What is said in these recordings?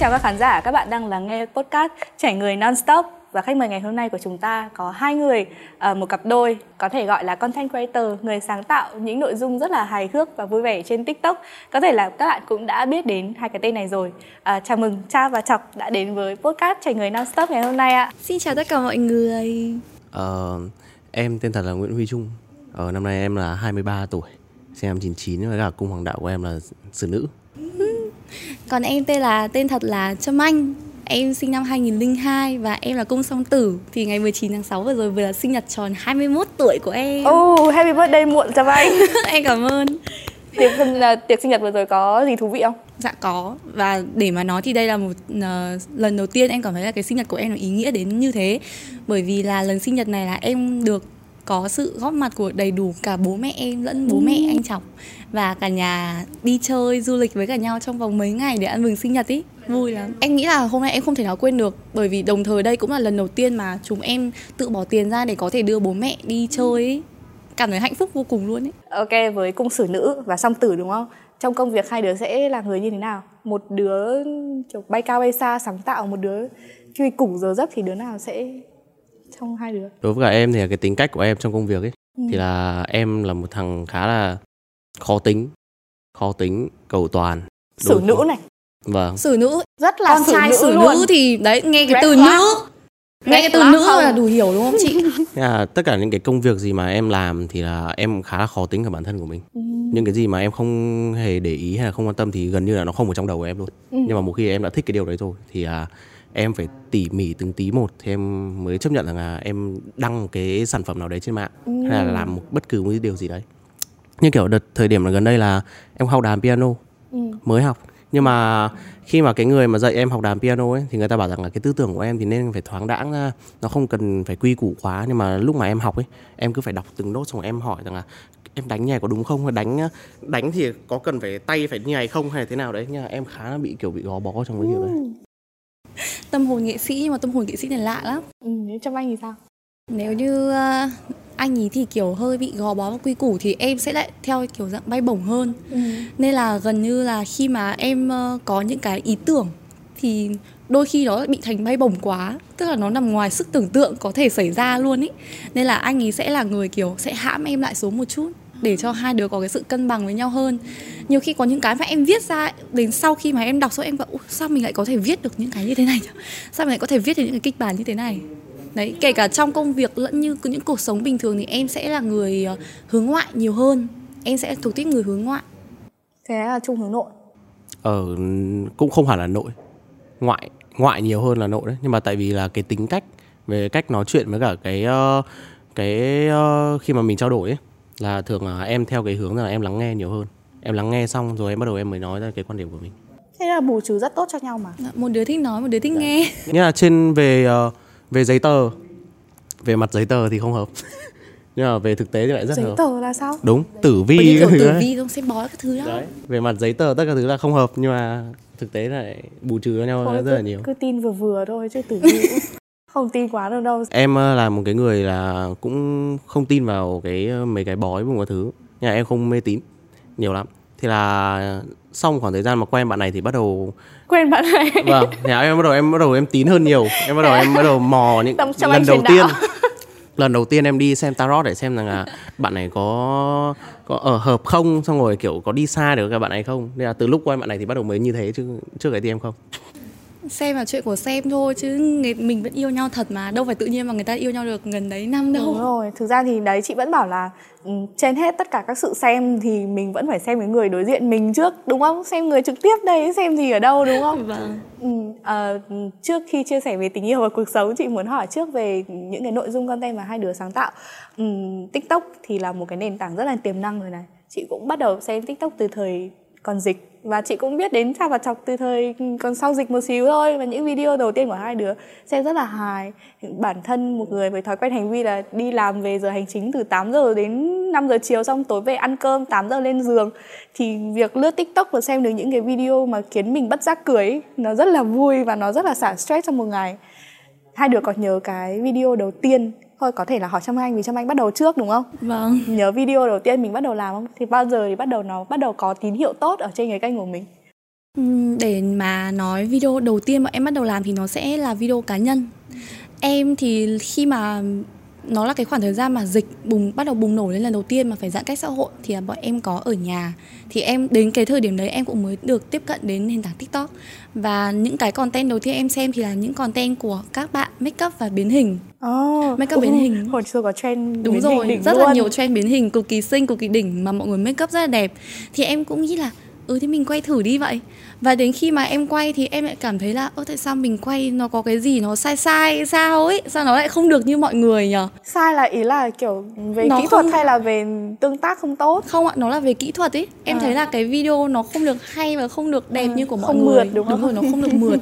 chào các khán giả, các bạn đang lắng nghe podcast Trẻ người non-stop và khách mời ngày hôm nay của chúng ta có hai người, uh, một cặp đôi có thể gọi là content creator, người sáng tạo những nội dung rất là hài hước và vui vẻ trên TikTok. Có thể là các bạn cũng đã biết đến hai cái tên này rồi. Uh, chào mừng Cha và Chọc đã đến với podcast Trẻ người non-stop ngày hôm nay ạ. Xin chào tất cả mọi người. Ờ, em tên thật là Nguyễn Huy Trung. Ờ, năm nay em là 23 tuổi, sinh năm 99 và cả cung hoàng đạo của em là xử nữ. Còn em tên là tên thật là Trâm Anh. Em sinh năm 2002 và em là cung song tử. Thì ngày 19 tháng 6 vừa rồi vừa là sinh nhật tròn 21 tuổi của em. Oh, happy birthday muộn cho anh. em cảm ơn. Tiệc uh, tiệc sinh nhật vừa rồi có gì thú vị không? Dạ có và để mà nói thì đây là một uh, lần đầu tiên em cảm thấy là cái sinh nhật của em nó ý nghĩa đến như thế bởi vì là lần sinh nhật này là em được có sự góp mặt của đầy đủ cả bố mẹ em lẫn bố mẹ anh chọc và cả nhà đi chơi du lịch với cả nhau trong vòng mấy ngày để ăn mừng sinh nhật ý. Vui lắm. Em nghĩ là hôm nay em không thể nào quên được bởi vì đồng thời đây cũng là lần đầu tiên mà chúng em tự bỏ tiền ra để có thể đưa bố mẹ đi chơi ý. Cảm thấy hạnh phúc vô cùng luôn ấy ok với cung sử nữ và song tử đúng không? Trong công việc hai đứa sẽ là người như thế nào? Một đứa bay cao bay xa sáng tạo một đứa truy củng giờ giấc thì đứa nào sẽ trong hai đứa đối với cả em thì cái tính cách của em trong công việc ấy ừ. thì là em là một thằng khá là khó tính khó tính cầu toàn xử nữ này vâng xử nữ rất là con xử trai nữ xử luôn. nữ thì đấy nghe cái Red từ flag. nữ nghe cái từ nữ không? là đủ hiểu đúng không chị là tất cả những cái công việc gì mà em làm thì là em khá là khó tính cả bản thân của mình Ừ. những cái gì mà em không hề để ý hay là không quan tâm thì gần như là nó không ở trong đầu của em luôn Ừ. nhưng mà một khi em đã thích cái điều đấy rồi thì à, em phải tỉ mỉ từng tí một thì em mới chấp nhận rằng là em đăng cái sản phẩm nào đấy trên mạng. Ừ. hay là làm một bất cứ một điều gì đấy. Như kiểu đợt thời điểm là gần đây là em học đàn piano Ừ. mới học. Nhưng mà khi mà cái người mà dạy em học đàn piano ấy thì người ta bảo rằng là cái tư tưởng của em thì nên phải thoáng đãng ra. Nó không cần phải quy củ quá. Nhưng mà lúc mà em học ấy em cứ phải đọc từng nốt xong rồi em hỏi rằng là em đánh như này có đúng không? Hay đánh đánh thì có cần phải tay phải như này không? Hay thế nào đấy? Nhưng mà em khá là bị kiểu bị gò bó trong cái điều đấy tâm hồn nghệ sĩ nhưng mà tâm hồn nghệ sĩ này lạ lắm. Ừ, nếu trong anh thì sao? Nếu như ờ, anh ý thì kiểu hơi bị gò bó và quy củ thì em sẽ lại theo kiểu dạng bay bổng hơn. Ừ. nên là gần như là khi mà em ờ, có những cái ý tưởng thì đôi khi nó lại bị thành bay bổng quá. Tức là nó nằm ngoài sức tưởng tượng có thể xảy ra luôn ý. Nên là anh ấy sẽ là người kiểu sẽ hãm em lại xuống một chút để cho hai đứa có cái sự cân bằng với nhau hơn. Nhiều khi có những cái mà em viết ra đến sau khi mà em đọc xong em bảo "Ủa, sao mình lại có thể viết được những cái như thế này nhỉ? sao mình lại có thể viết được những cái kịch bản như thế này? Đấy kể cả trong công việc lẫn như những cuộc sống bình thường thì em sẽ là người ờ, hướng ngoại nhiều hơn. Em sẽ thuộc tiếp người hướng ngoại. Thế là trung hướng nội? Ờ cũng không hẳn là nội. Ngoại ngoại nhiều hơn là nội đấy. Nhưng mà tại vì là cái tính cách về cách nói chuyện với cả cái ờ, cái ờ, khi mà mình trao đổi ấy là thường là em theo cái hướng là em lắng nghe nhiều hơn. Em lắng nghe xong rồi em bắt đầu em mới nói ra cái quan điểm của mình. Thế là bù trừ rất tốt cho nhau mà. Một đứa thích nói một đứa thích nghe. Nghĩa là trên về ờ, về giấy tờ về mặt giấy tờ thì không hợp. Nhưng mà về thực tế thì lại rất giấy hợp. tờ là sao? Đúng tử vi. kiểu các tử vi không xem bói các thứ đó. Đấy về mặt giấy tờ tất cả thứ là không hợp nhưng mà thực tế lại bù trừ cho nhau Thôi rất cứ, là nhiều. cứ tin vừa vừa thôi chứ tử vi không tin quá được đâu. Em ờ, là một cái người là cũng không tin vào cái ờ, mấy cái bói và một thứ. Mà em không mê tín nhiều lắm. Thì là sau một khoảng thời gian mà quen bạn này thì bắt đầu quên bạn này. Vâng thì em bắt đầu em bắt đầu em tín hơn nhiều. Em bắt đầu em bắt đầu mò những lần đầu tiên. lần đầu tiên em đi xem tarot để xem rằng là bạn này có có ở hợp không xong rồi kiểu có đi xa được các bạn này không. Nên là từ lúc quen bạn này thì bắt đầu mới như thế chứ trước đấy thì em không xem là chuyện của xem thôi chứ người, mình vẫn yêu nhau thật mà đâu phải tự nhiên mà người ta yêu nhau được gần đấy năm đâu Đúng rồi, thực ra thì đấy chị vẫn bảo là ừ, trên hết tất cả các sự xem thì mình vẫn phải xem cái người đối diện mình trước đúng không? Xem người trực tiếp đây xem gì ở đâu đúng không? vâng Ừ, ờ, trước khi chia sẻ về tình yêu và cuộc sống chị muốn hỏi trước về những cái nội dung content mà hai đứa sáng tạo. Ừ, TikTok thì là một cái nền tảng rất là tiềm năng rồi này. Chị cũng bắt đầu xem TikTok từ thời còn dịch. Và chị cũng biết đến Cha và Chọc từ thời còn sau dịch một xíu thôi. Và những video đầu tiên của hai đứa xem rất là hài. Bản thân một người với thói quen hành vi là đi làm về giờ hành chính từ 8 giờ đến 5 giờ chiều xong tối về ăn cơm 8 giờ lên giường. Thì việc lướt TikTok và xem được những cái video mà khiến mình bất giác cười ấy, nó rất là vui và nó rất là xả stress trong một ngày. Hai đứa còn nhớ cái video đầu tiên thôi có thể là hỏi Trâm Anh vì Trâm Anh bắt đầu trước đúng không? vâng Nhớ video đầu tiên mình bắt đầu làm không? Thì bao giờ thì bắt đầu nó bắt đầu có tín hiệu tốt ở trên cái kênh của mình? Ừm, để mà nói video đầu tiên mà em bắt đầu làm thì nó sẽ là video cá nhân. Em thì khi mà nó là cái khoảng thời gian mà dịch bùng bắt đầu bùng nổ lên lần đầu tiên mà phải giãn cách xã hội thì là bọn em có ở nhà. Thì em đến cái thời điểm đấy em cũng mới được tiếp cận đến nền tảng tiktok. Và những cái content đầu tiên em xem thì là những content của các bạn make up và biến hình. Oh, Make up biến hình. Hồi xưa có trend đúng biến rồi hình rất luôn. là nhiều trend biến hình cực kỳ xinh cực kỳ đỉnh mà mọi người make up rất là đẹp. Thì em cũng nghĩ là ừ thì mình quay thử đi vậy và đến khi mà em quay thì em lại cảm thấy là ơ tại sao mình quay nó có cái gì nó sai sai sao ấy sao nó lại không được như mọi người nhở Sai là ý là kiểu về Nó kỹ thuật không- hay là về tương tác không tốt? không ạ nó là về kỹ thuật ấy em À. thấy là cái video nó không được hay và không được đẹp À, như của mọi không người mượt, đúng không? rồi nó không được mượt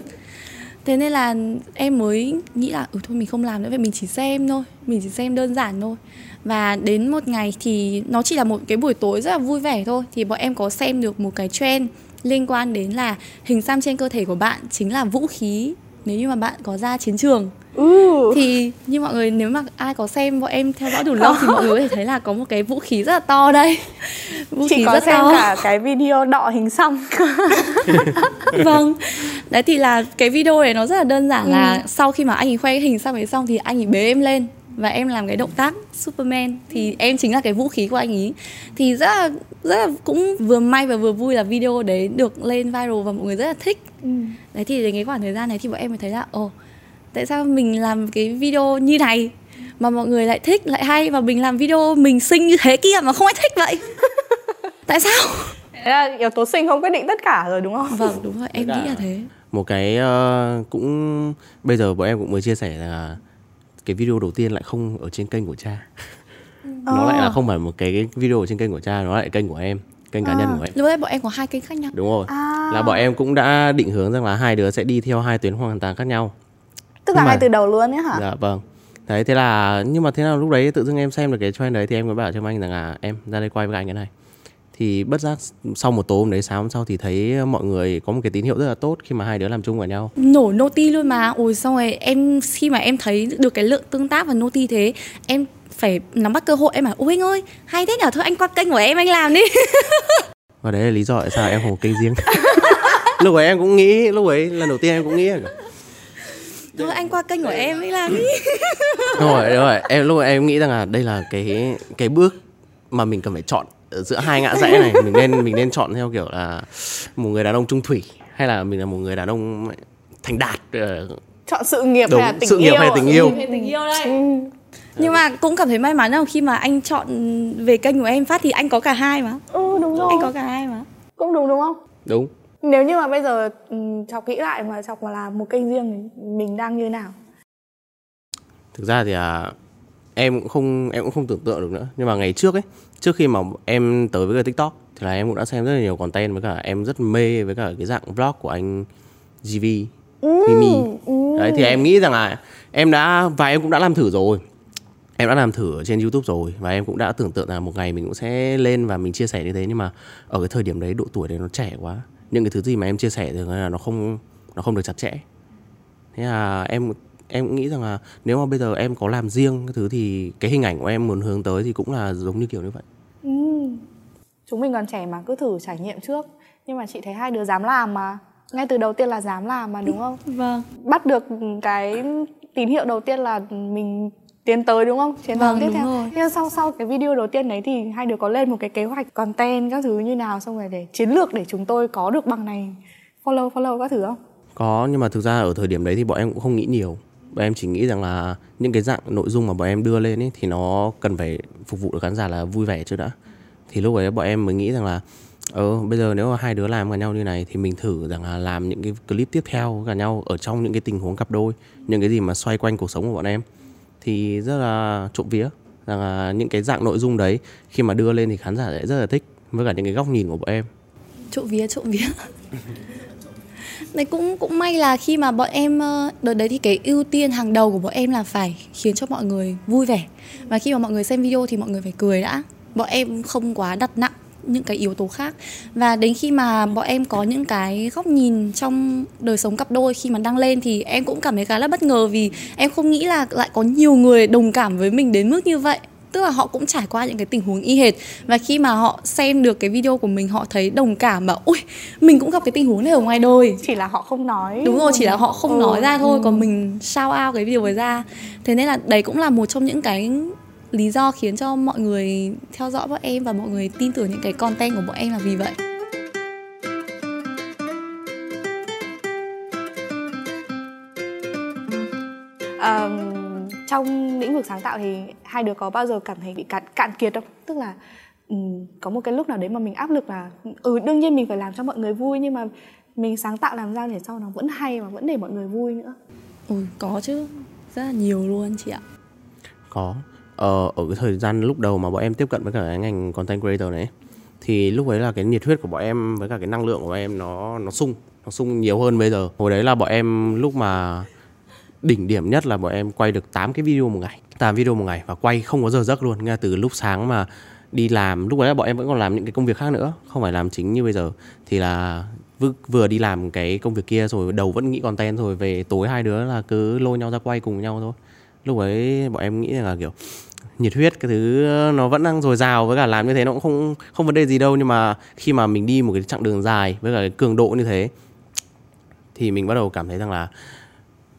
thế nên là em mới nghĩ là ừ thôi mình không làm nữa vậy mình chỉ xem thôi mình chỉ xem đơn giản thôi và đến một ngày thì nó chỉ là một cái buổi tối rất là vui vẻ thôi thì bọn em có xem được một cái trend liên quan đến là hình xăm trên cơ thể của bạn chính là vũ khí nếu như mà bạn có ra chiến trường Ừ. thì như mọi người nếu mà ai có xem bọn em theo dõi đủ lâu thì mọi người có thể thấy là có một cái vũ khí rất là to đây vũ Chị khí có rất xem to cả cái video đọ hình xăm. vâng đấy thì là cái video này nó rất là đơn giản Ừ. là sau khi mà anh ấy khoe cái hình xăm ấy xong thì anh ấy bế em lên và em làm cái động tác Superman. Thì em chính là cái vũ khí của anh ấy thì rất là rất là cũng vừa may và vừa vui là video đấy được lên viral và mọi người rất là thích. Ừ. đấy thì đến cái khoảng thời gian này thì bọn em mới thấy là ồ tại sao mình làm cái video như này mà mọi người lại thích lại hay và mình làm video mình xinh như thế kia mà không ai thích vậy? Tại sao? Thế là yếu tố sinh không quyết định tất cả rồi đúng không? vâng đúng rồi em nghĩ là thế. một cái ờ, cũng bây giờ bọn em cũng mới chia sẻ là cái video đầu tiên lại không ở trên kênh của cha. Nó lại là không phải một cái video ở trên kênh của cha nó lại kênh của em kênh cá nhân của em. Lúc đấy bọn em có hai kênh khác nhau. Đúng rồi. À. là bọn em cũng đã định hướng rằng là hai đứa sẽ đi theo hai tuyến hoàn toàn khác nhau. Tức là mà- ngay từ đầu luôn ấy hả? dạ vâng. Đấy thế là nhưng mà thế nào lúc đấy tự dưng em xem được cái trend đấy thì em mới bảo cho anh rằng là em ra đây quay với anh cái này thì bất giác sau một tối hôm đấy sáng hôm sau thì thấy mọi người có một cái tín hiệu rất là tốt khi mà hai đứa làm chung với nhau. Nổ noti luôn mà. Ôi xong rồi em khi mà em thấy được cái lượng tương tác và noti thế em phải nắm bắt cơ hội. Em bảo ôi anh ơi hay thế nhở? Thôi anh qua kênh của em anh làm đi. Và đấy là lý do tại sao em không có kênh riêng. Lúc ấy em cũng nghĩ lúc ấy lần đầu tiên em cũng nghĩ. Là thôi anh qua kênh của em anh làm đi. Đúng rồi đúng rồi. Em lúc ấy em nghĩ rằng là đây là cái cái bước mà mình cần phải chọn ở giữa hai ngã rẽ này mình nên mình nên chọn theo kiểu là một người đàn ông trung thủy hay là mình là một người đàn ông thành đạt ờ, Chọn sự nghiệp Đúng, hay là tình sự nghiệp yêu hay ạ? tình yêu. Hay tình yêu đây Ừ. nhưng mà cũng cảm thấy may mắn là khi mà anh chọn về kênh của em phát thì anh có cả hai mà Ừ đúng rồi. anh có cả hai mà Cũng đúng đúng không? đúng Nếu như mà bây giờ ừ, Chọc nghĩ lại mà Chọc mà làm một kênh riêng thì mình đang như nào? thực ra thì à, em cũng không em cũng không tưởng tượng được nữa. Nhưng mà ngày trước ấy trước khi mà em tới với cái tiktok thì là em cũng đã xem rất là nhiều content với cả em rất mê với cả cái dạng vlog của anh GV Mimi. đấy thì em nghĩ rằng là em đã và em cũng đã làm thử rồi. Em đã làm thử ở trên youtube rồi và em cũng đã tưởng tượng là một ngày mình cũng sẽ lên và mình chia sẻ như thế. Nhưng mà ở cái thời điểm đấy độ tuổi đấy nó trẻ quá. Những cái thứ gì mà em chia sẻ thì là nó không nó không được chặt chẽ. Thế là em em cũng nghĩ rằng là nếu mà bây giờ em có làm riêng cái thứ thì cái hình ảnh của em muốn hướng tới thì cũng là giống như kiểu như vậy Ừ. Chúng mình còn trẻ mà cứ thử trải nghiệm trước Nhưng mà chị thấy hai đứa dám làm mà Ngay từ đầu tiên là dám làm mà đúng không? vâng Bắt được cái tín hiệu đầu tiên là mình tiến tới đúng không? Chiến thắng Vâng, tiếp đúng theo rồi. Nhưng sau sau cái video đầu tiên đấy thì hai đứa có lên một cái kế hoạch content các thứ như nào Xong rồi để chiến lược để chúng tôi có được bằng này Follow follow các thứ không? có nhưng mà thực ra ở thời điểm đấy thì bọn em cũng không nghĩ nhiều bọn em chỉ nghĩ rằng là những cái dạng nội dung mà bọn em đưa lên ấy thì nó cần phải phục vụ được khán giả là vui vẻ trước đã. Thì lúc ấy bọn em mới nghĩ rằng là ờ bây giờ nếu mà hai đứa làm với nhau như này thì mình thử rằng là làm những cái clip tiếp theo với cả nhau ở trong những cái tình huống cặp đôi những cái gì mà xoay quanh cuộc sống của bọn em. Thì rất là trộm vía rằng là những cái dạng nội dung đấy khi mà đưa lên thì khán giả sẽ rất là thích với cả những cái góc nhìn của bọn em. Trộm vía trộm vía Đấy cũng cũng may là khi mà bọn em đợt đấy thì cái ưu tiên hàng đầu của bọn em là phải khiến cho mọi người vui vẻ. Và khi mà mọi người xem video thì mọi người phải cười đã. Bọn em không quá đặt nặng những cái yếu tố khác. Và đến khi mà bọn em có những cái góc nhìn trong đời sống cặp đôi khi mà đăng lên thì em cũng cảm thấy khá là bất ngờ vì em không nghĩ là lại có nhiều người đồng cảm với mình đến mức như vậy tức là họ cũng trải qua những cái tình huống y hệt và khi mà họ xem được cái video của mình họ thấy đồng cảm bảo ui mình cũng gặp cái tình huống này ở ngoài đời chỉ là họ không nói đúng rồi chỉ là họ không ừ. nói ra thôi ừ. còn mình sao ao cái video ấy ra thế nên là đấy cũng là một trong những cái lý do khiến cho mọi người theo dõi bọn em và mọi người tin tưởng những cái content của bọn em là vì vậy um, trong lĩnh vực sáng tạo thì hai đứa có bao giờ cảm thấy bị cạn cạn kiệt không? Tức là um, có một cái lúc nào đấy mà mình áp lực là ừ đương nhiên mình phải làm cho mọi người vui nhưng mà mình sáng tạo làm ra để sau nó vẫn hay và vẫn để mọi người vui nữa? Ui có chứ. Rất là nhiều luôn chị ạ. Có. Ờ, ở cái thời gian lúc đầu mà bọn em tiếp cận với cả cái ngành content creator này thì lúc ấy là cái nhiệt huyết của bọn em với cả cái năng lượng của bọn em nó nó sung nó sung nhiều hơn bây giờ. Hồi đấy là bọn em lúc mà đỉnh điểm nhất là bọn em quay được 8 cái video một ngày 8 video một ngày và quay không có giờ giấc luôn. Nghe từ lúc sáng mà đi làm lúc đấy là bọn em vẫn còn làm những cái công việc khác nữa không phải làm chính như bây giờ. Thì là vừa, vừa đi làm cái công việc kia rồi đầu vẫn nghĩ content rồi về tối hai đứa là cứ lôi nhau ra quay cùng nhau thôi. Lúc ấy bọn em nghĩ là kiểu nhiệt huyết cái thứ nó vẫn đang dồi dào với cả làm như thế nó cũng không không vấn đề gì đâu. Nhưng mà khi mà mình đi một cái chặng đường dài với cả cái cường độ như thế thì mình bắt đầu cảm thấy rằng là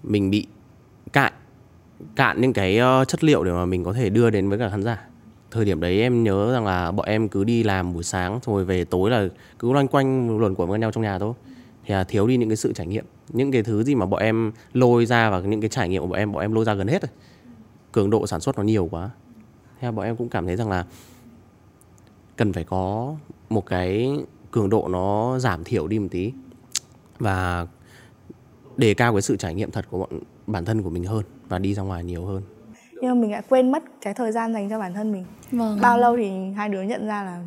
mình bị cạn cạn những cái ờ, chất liệu để mà mình có thể đưa đến với cả khán giả. Thời điểm đấy em nhớ rằng là bọn em cứ đi làm buổi sáng rồi về tối là cứ loanh quanh luẩn quẩn với nhau trong nhà thôi. Thì là thiếu đi những cái sự trải nghiệm, những cái thứ gì mà bọn em lôi ra và những cái trải nghiệm của bọn em bọn em lôi ra gần hết rồi. Cường độ sản xuất nó nhiều quá. Thế là bọn em cũng cảm thấy rằng là cần phải có một cái cường độ nó giảm thiểu đi một tí. Và đề cao cái sự trải nghiệm thật của bọn bản thân của mình hơn và đi ra ngoài nhiều hơn. Nhưng mà mình lại quên mất cái thời gian dành cho bản thân mình. Vâng. bao lâu thì hai đứa nhận ra là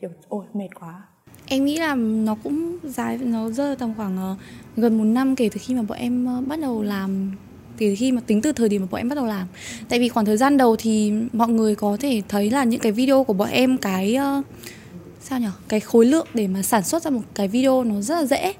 kiểu ôi mệt quá. Em nghĩ là nó cũng dài nó rơi tầm khoảng uh, gần một năm kể từ khi mà bọn em uh, bắt đầu làm từ khi mà tính từ thời điểm mà bọn em bắt đầu làm. Tại vì khoảng thời gian đầu thì mọi người có thể thấy là những cái video của bọn em cái uh, sao nhỉ cái khối lượng để mà sản xuất ra một cái video nó rất là dễ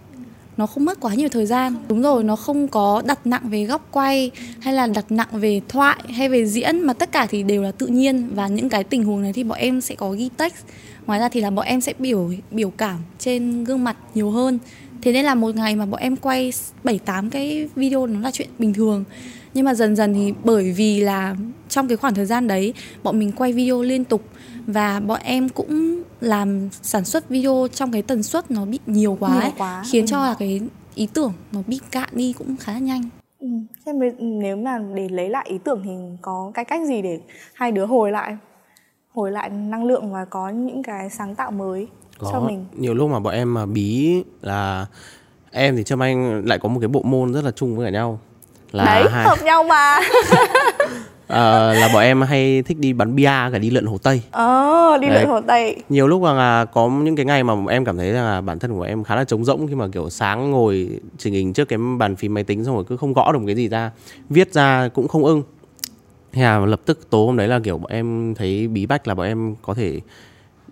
nó không mất quá nhiều thời gian. Đúng rồi, nó không có đặt nặng về góc quay hay là đặt nặng về thoại hay về diễn mà tất cả thì đều là tự nhiên. Và những cái tình huống này thì bọn em sẽ có ghi text. Ngoài ra thì là bọn em sẽ biểu biểu cảm trên gương mặt nhiều hơn. Thế nên là một ngày mà bọn em quay 7 8 cái video nó là chuyện bình thường. Nhưng mà dần dần thì bởi vì là trong cái khoảng thời gian đấy, bọn mình quay video liên tục và bọn em cũng làm sản xuất video trong cái tần suất nó bị nhiều quá, Nhiều ấy, quá, khiến ừ. cho là cái ý tưởng nó bị cạn đi cũng khá là nhanh. Ừ. thế nếu mà để lấy lại ý tưởng thì có cái cách gì để hai đứa hồi lại hồi lại năng lượng và có những cái sáng tạo mới cho có mình? Nhiều lúc mà bọn em mà bí là em thì trâm anh lại có một cái bộ môn rất là chung với cả nhau. Là đấy hai hợp nhau mà ờ, là bọn em hay thích đi bắn bia cả đi lượn hồ tây. Ờ đi Đấy. lượn hồ tây. Nhiều lúc là có những cái ngày mà em cảm thấy rằng là bản thân của em khá là trống rỗng khi mà kiểu sáng ngồi trình hình trước cái bàn phím máy tính xong rồi cứ không gõ được một cái gì ra viết ra cũng không ưng. Thế là lập tức tối hôm đấy là kiểu bọn em thấy bí bách là bọn em có thể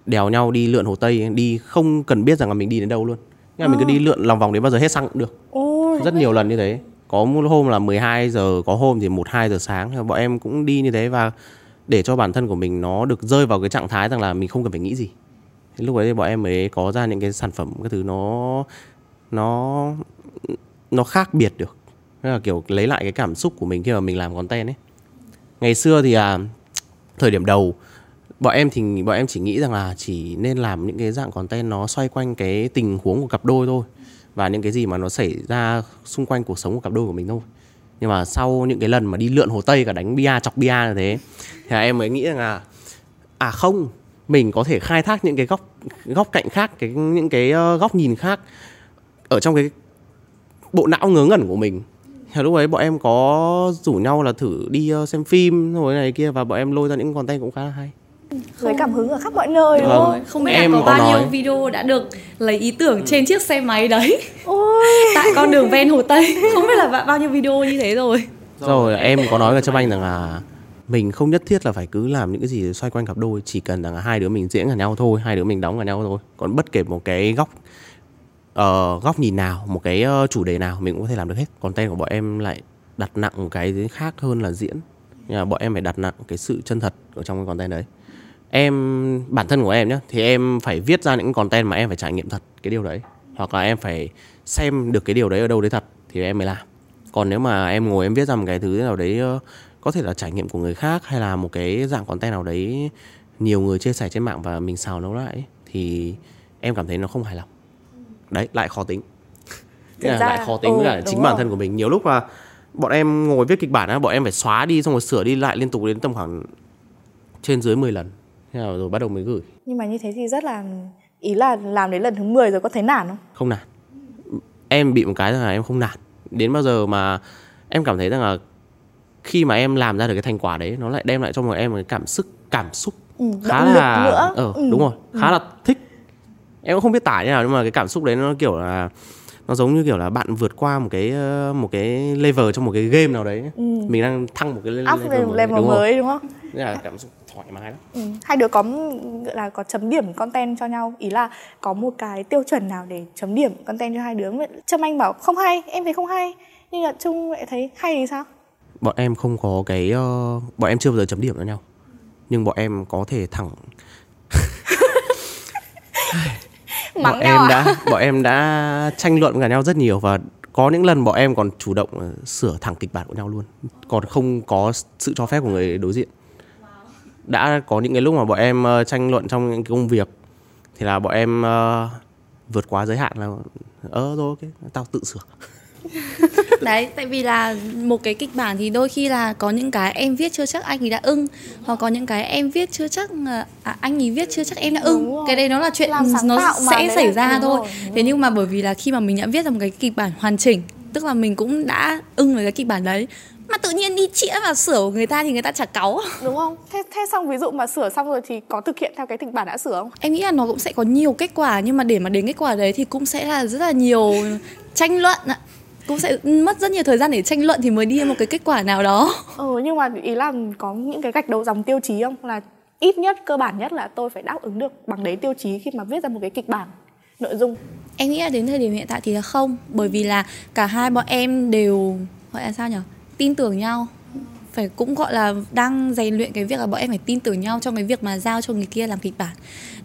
đèo nhau đi lượn hồ tây đi không cần biết rằng là mình đi đến đâu luôn. Nhưng mà mình cứ đi lượn lòng vòng đến bao giờ hết xăng cũng được. Ôi rất nhiều lần như thế có một hôm là 12 giờ có hôm thì 1 2 giờ sáng. Bọn em cũng đi như thế và để cho bản thân của mình nó được rơi vào cái trạng thái rằng là mình không cần phải nghĩ gì. Thế lúc đấy thì bọn em mới có ra những cái sản phẩm cái thứ nó nó nó khác biệt được. Tức là kiểu lấy lại cái cảm xúc của mình khi mà mình làm content ấy. Ngày xưa thì à, thời điểm đầu bọn em thì bọn em chỉ nghĩ rằng là chỉ nên làm những cái dạng content nó xoay quanh cái tình huống của cặp đôi thôi và những cái gì mà nó xảy ra xung quanh cuộc sống của cặp đôi của mình thôi. Nhưng mà sau những cái lần mà đi lượn hồ tây cả đánh bia, chọc bia như thế, thì em mới nghĩ rằng là à không, mình có thể khai thác những cái góc góc cạnh khác, cái, những cái ờ, góc nhìn khác ở trong cái bộ não ngớ ngẩn của mình. Thì lúc ấy bọn em có rủ nhau là thử đi ờ, xem phim rồi này kia, và bọn em lôi ra những content cũng khá là hay lấy cảm hứng ở khắp mọi nơi đúng Vâng. không? Không biết Em là có bao nhiêu nói. video đã được lấy ý tưởng trên chiếc xe máy đấy. Ôi. Tại con đường ven hồ tây. Không biết là ba- bao nhiêu video như thế rồi. Rồi em có nói với Trâm Anh rằng là mình không nhất thiết là phải cứ làm những cái gì xoay quanh cặp đôi chỉ cần rằng là hai đứa mình diễn cả nhau thôi hai đứa mình đóng cả nhau thôi. Còn bất kể một cái góc ờ, góc nhìn nào một cái ờ, chủ đề nào mình cũng có thể làm được hết. Content của bọn em lại đặt nặng một cái khác hơn là diễn. Nhưng mà bọn em phải đặt nặng cái sự chân thật ở trong cái content đấy em bản thân của em nhé thì em phải viết ra những content mà em phải trải nghiệm thật cái điều đấy. Hoặc là em phải xem được cái điều đấy ở đâu đấy thật thì em mới làm. Còn nếu mà em ngồi em viết ra một cái thứ nào đấy ờ, có thể là trải nghiệm của người khác hay là một cái dạng content nào đấy nhiều người chia sẻ trên mạng và mình xào nấu lại thì em cảm thấy nó không hài lòng. Đấy lại khó tính. Là ra- lại khó tính với ừ, cả đúng chính bản rồi. thân của mình. Nhiều lúc là bọn em ngồi viết kịch bản á bọn em phải xóa đi xong rồi sửa đi lại liên tục đến tầm khoảng trên dưới 10 lần thế là rồi bắt đầu mới gửi? Nhưng mà như thế thì rất là ý là làm đến lần thứ 10 rồi có thấy nản không? Không nản. Em bị một cái rằng là em không nản. Đến bao giờ mà em cảm thấy rằng là khi mà em làm ra được cái thành quả đấy nó lại đem lại cho một em một cái cảm xúc cảm xúc ừ, khá là nữa. Ờ ừ. đúng rồi khá là thích. Em cũng không biết tả như nào nhưng mà cái cảm xúc đấy nó kiểu là nó giống như kiểu là bạn vượt qua một cái ờ, một cái level trong một cái game nào đấy mình đang thăng một cái le- up level, lên mới, level đúng mới đúng không? Không? Nên là cảm xúc thoải mái lắm. Ừ. hai đứa có gọi là có chấm điểm content cho nhau. Ý là có một cái tiêu chuẩn nào để chấm điểm content cho hai đứa trâm anh bảo không hay em thấy không hay. Nhưng là trung lại thấy hay thì sao? Bọn em không có cái ờ, bọn em chưa bao giờ chấm điểm cho nhau. Nhưng bọn em có thể thẳng. Mắng bọn em à? đã bọn em đã tranh luận với cả nhau rất nhiều và có những lần bọn em còn chủ động ờ, sửa thẳng kịch bản của nhau luôn. Còn không có sự cho phép của người đối diện đã có những cái lúc mà bọn em ờ, tranh luận trong những cái công việc thì là bọn em ờ, vượt quá giới hạn là ờ rồi ok tao tự sửa. Đấy, tại vì là một cái kịch bản thì đôi khi là có những cái em viết chưa chắc anh ấy đã ưng Hoặc có những cái em viết chưa chắc à, anh ấy viết chưa chắc em đã ưng. Cái đấy nó là chuyện nó sẽ đấy xảy ra đúng thôi. rồi, đúng Thế nhưng mà bởi vì là khi mà mình đã viết ra một cái kịch bản hoàn chỉnh Tức là mình cũng đã ưng với cái kịch bản đấy Mà tự nhiên đi chĩa vào sửa của người ta thì người ta chả cáu. Đúng không? Thế thế xong ví dụ mà sửa xong rồi thì có thực hiện theo cái kịch bản đã sửa không? Em nghĩ là nó cũng sẽ có nhiều kết quả Nhưng mà để mà đến kết quả đấy thì cũng sẽ là rất là nhiều tranh luận ạ. Cũng sẽ mất rất nhiều thời gian để tranh luận thì mới đi một cái kết quả nào đó. Ừ nhưng mà ý là có những cái gạch đầu dòng tiêu chí không? Là ít nhất cơ bản nhất là tôi phải đáp ứng được bằng đấy tiêu chí khi mà viết ra một cái kịch bản nội dung. Em nghĩ là đến thời điểm hiện tại thì là không Bởi vì là cả hai bọn em đều Gọi là sao nhỉ Tin tưởng nhau. Phải cũng gọi là đang rèn luyện cái việc là bọn em phải tin tưởng nhau trong cái việc mà giao cho người kia làm kịch bản.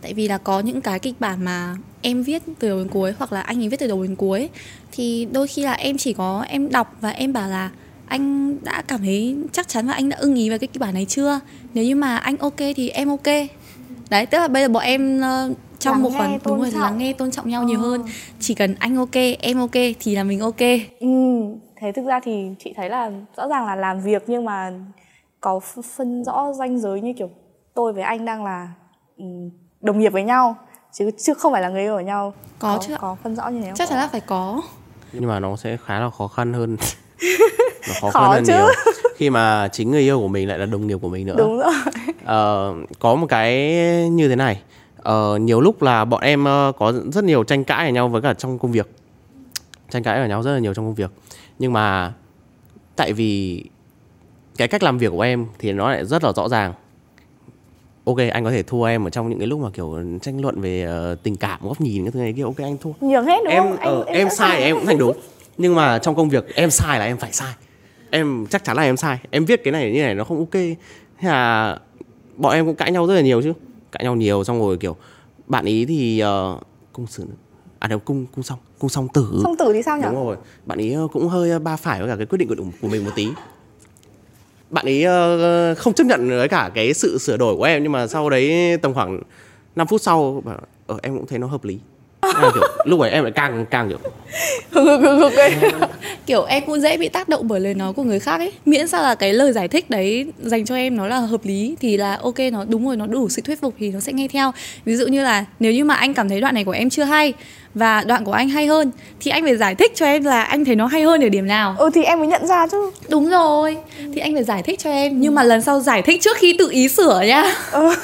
Tại vì là có những cái kịch bản mà em viết từ đầu đến cuối hoặc là anh ấy viết từ đầu đến cuối thì đôi khi là em chỉ có em đọc và em bảo là anh đã cảm thấy chắc chắn và anh đã ưng ý với cái kịch bản này chưa? Nếu như mà anh ok thì em ok. Đấy tức là bây giờ bọn em ờ, trong Lắng một nghe, phần đúng rồi lắng nghe tôn trọng nhau nhiều hơn. Chỉ cần anh ok em ok thì là mình ok. Ừ, thế thực ra thì chị thấy là rõ ràng là làm việc nhưng mà có ph- phân rõ ranh giới như kiểu tôi với anh đang là ừ, đồng nghiệp với nhau chứ chứ không phải là người yêu của nhau. Có chứ ạ. có phân rõ như thế không? Chắc chắn là phải có. Nhưng mà nó sẽ khá là khó khăn hơn. Nó khó, Khó khăn hơn chứ. nhiều. Khi mà chính người yêu của mình lại là đồng nghiệp của mình nữa. Đúng rồi. Ờ, có một cái như thế này. Ờ, nhiều lúc là bọn em ờ, có rất nhiều tranh cãi ở nhau với cả trong công việc. Tranh cãi ở nhau rất là nhiều trong công việc nhưng mà tại vì cái cách làm việc của em thì nó lại rất là rõ ràng. Ok anh có thể thua em ở trong những cái lúc mà kiểu tranh luận về ờ, tình cảm góc nhìn cái thứ này kia ok anh thua. Nhường hết đúng em không? Ờ, em, sẽ sai em cũng thành đúng. Nhưng mà trong công việc em sai là em phải sai. Em chắc chắn là em sai. Em viết cái này như này nó không ok. Thế là bọn em cũng cãi nhau rất là nhiều chứ. Cãi nhau nhiều xong rồi kiểu bạn ý thì uh, cung sử à đâu cung cung xong cung song tử. Song tử thì sao nhỉ? Đúng rồi. Bạn ý ờ, cũng hơi ờ, ba phải với cả cái quyết định của, của mình một tí. Bạn ấy ờ, không chấp nhận với cả cái sự sửa đổi của em nhưng mà sau đấy tầm khoảng 5 phút sau bảo, ờ, em cũng thấy nó hợp lý. Kiểu, lúc ấy em lại càng càng kiểu kiểu em cũng dễ bị tác động bởi lời nói của người khác ấy. Miễn sao là cái lời giải thích đấy dành cho em nó là hợp lý thì là ok nó đúng rồi nó đủ sự thuyết phục thì nó sẽ nghe theo. Ví dụ như là nếu như mà anh cảm thấy đoạn này của em chưa hay và đoạn của anh hay hơn. Thì anh phải giải thích cho em là anh thấy nó hay hơn ở điểm nào. Ừ thì em mới nhận ra chứ. Đúng rồi. Thì anh phải giải thích cho em. Nhưng mà lần sau giải thích trước khi tự ý sửa nha.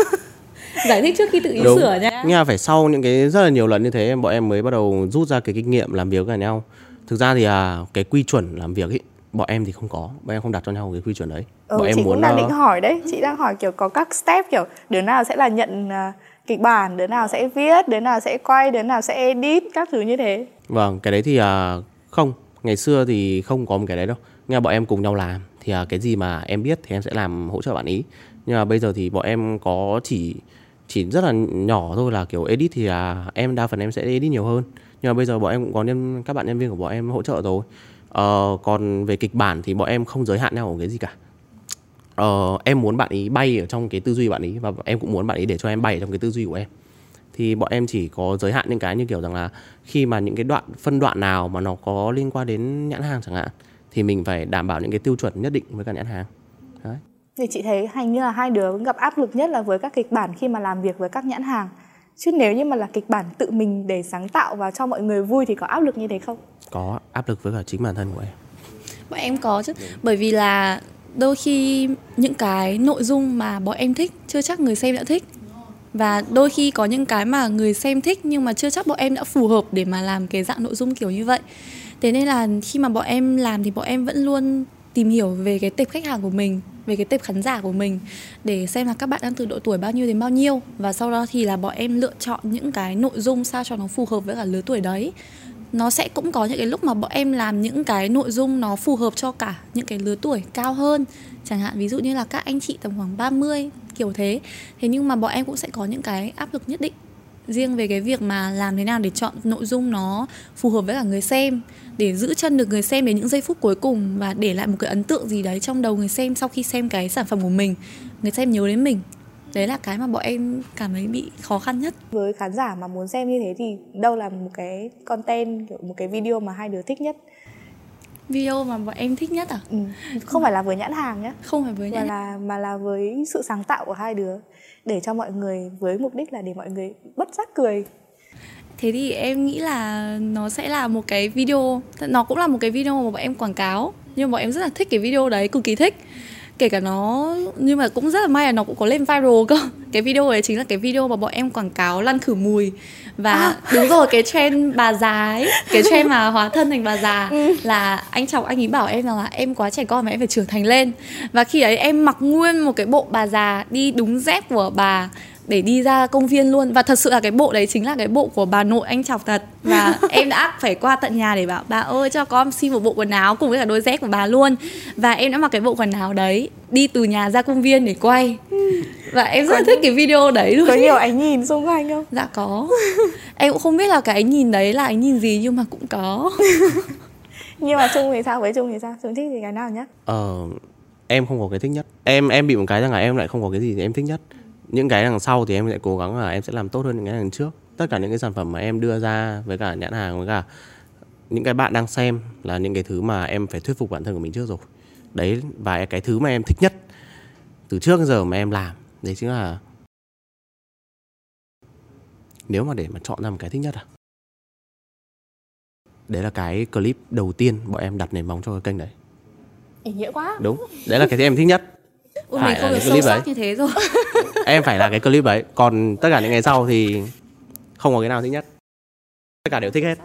Giải thích trước khi tự ý đúng. sửa nha. Nhưng mà phải sau những cái rất là nhiều lần như thế bọn em mới bắt đầu rút ra cái kinh nghiệm làm việc với nhau. Thực ra thì à, cái quy chuẩn làm việc ấy bọn em thì không có. Bọn em không đặt cho nhau cái quy chuẩn đấy. Ừ, bọn chị em cũng đang ờ, định hỏi đấy. Chị đang hỏi kiểu có các step kiểu đứa nào sẽ là nhận à, kịch bản đứa nào sẽ viết đứa nào sẽ quay đứa nào sẽ edit các thứ như thế. Vâng, cái đấy thì à, không, ngày xưa thì không có một cái đấy đâu. Nghe bọn em cùng nhau làm thì à, cái gì mà em biết thì em sẽ làm hỗ trợ bạn ý. Nhưng mà bây giờ thì bọn em có chỉ chỉ rất là nhỏ thôi là kiểu edit thì là em đa phần em sẽ edit nhiều hơn. Nhưng mà bây giờ bọn em cũng có nhân các bạn nhân viên của bọn em hỗ trợ rồi. Ờ, còn về kịch bản thì bọn em không giới hạn nhau ở cái gì cả ờ, em muốn bạn ý bay ở trong cái tư duy bạn ý và em cũng muốn bạn ý để cho em bay ở trong cái tư duy của em. Thì bọn em chỉ có giới hạn những cái như kiểu rằng là khi mà những cái đoạn phân đoạn nào mà nó có liên quan đến nhãn hàng chẳng hạn thì mình phải đảm bảo những cái tiêu chuẩn nhất định với cả nhãn hàng. Đấy. Thì chị thấy hình như là hai đứa gặp áp lực nhất là với các kịch bản khi mà làm việc với các nhãn hàng. Chứ nếu như mà là kịch bản tự mình để sáng tạo và cho mọi người vui thì có áp lực như thế không? Có áp lực với cả chính bản thân của em. Bọn em có chứ. Bởi vì là đôi khi những cái nội dung mà bọn em thích, chưa chắc người xem đã thích. Và đôi khi có những cái mà người xem thích nhưng mà chưa chắc bọn em đã phù hợp để mà làm cái dạng nội dung kiểu như vậy. Thế nên là khi mà bọn em làm thì bọn em vẫn luôn tìm hiểu về cái tệp khách hàng của mình, về cái tệp khán giả của mình để xem là các bạn đang từ độ tuổi bao nhiêu đến bao nhiêu. Và sau đó thì là bọn em lựa chọn những cái nội dung sao cho nó phù hợp với cả lứa tuổi đấy nó sẽ cũng có những cái lúc mà bọn em làm những cái nội dung nó phù hợp cho cả những cái lứa tuổi cao hơn. Chẳng hạn ví dụ như là các anh chị tầm khoảng 30 kiểu thế. Thế nhưng mà bọn em cũng sẽ có những cái áp lực nhất định riêng về cái việc mà làm thế nào để chọn nội dung nó phù hợp với cả người xem, để giữ chân được người xem đến những giây phút cuối cùng và để lại một cái ấn tượng gì đấy trong đầu người xem sau khi xem cái sản phẩm của mình. Người xem nhớ đến mình đấy là cái mà bọn em cảm thấy bị khó khăn nhất. Với khán giả mà muốn xem như thế thì đâu là một cái content kiểu một cái video mà hai đứa thích nhất? Video mà bọn em thích nhất à? Ừ. không phải là với nhãn hàng nhé không phải với mà nhãn là mà là với sự sáng tạo của hai đứa. Để cho mọi người với mục đích là để mọi người bất giác cười. Thế thì em nghĩ là nó sẽ là một cái video nó cũng là một cái video mà bọn em quảng cáo. Nhưng mà bọn em rất là thích cái video đấy cực kỳ thích kể cả nó nhưng mà cũng rất là may là nó cũng có lên viral cơ cái video đấy chính là cái video mà bọn em quảng cáo lăn khử mùi và à. đúng rồi cái trend bà già ấy cái trend mà hóa thân thành bà già ừ. là anh chồng anh ấy bảo em rằng là em quá trẻ con mà em phải trưởng thành lên và khi ấy em mặc nguyên một cái bộ bà già đi đúng dép của bà để đi ra công viên luôn. Và thật sự là cái bộ đấy chính là cái bộ của bà nội anh chọc thật. Và em đã phải qua tận nhà để bảo bà ơi cho con xin một bộ quần áo cùng với cả đôi dép của bà luôn. Và em đã mặc cái bộ quần áo đấy đi từ nhà ra công viên để quay. Và em rất là thích cái video đấy luôn. có nhiều ánh nhìn xung quanh không? Dạ có. Em cũng không biết là cái ánh nhìn đấy là ánh nhìn gì nhưng mà cũng có. Nhưng mà trung thì sao? Với trung thì sao? Trung thích thì cái nào nhất? Ờ em không có cái thích nhất. Em em bị một cái rằng là em lại không có cái gì thì em thích nhất những cái đằng sau thì em sẽ cố gắng là em sẽ làm tốt hơn những cái đằng trước. Tất cả những cái sản phẩm mà em đưa ra với cả nhãn hàng với cả những cái bạn đang xem là những cái thứ mà em phải thuyết phục bản thân của mình trước rồi. Đấy và cái thứ mà em thích nhất từ trước đến giờ mà em làm đấy chính là nếu mà để mà chọn ra một cái thích nhất à? Đấy là cái clip đầu tiên bọn em đặt nền móng cho cái kênh đấy. Ý nghĩa quá. Đúng đấy là cái em thích nhất Ôi, mình không được sâu sắc như thế rồi. Em phải là cái clip ấy còn tất cả những ngày sau thì không có cái nào thích nhất. Tất cả đều thích hết.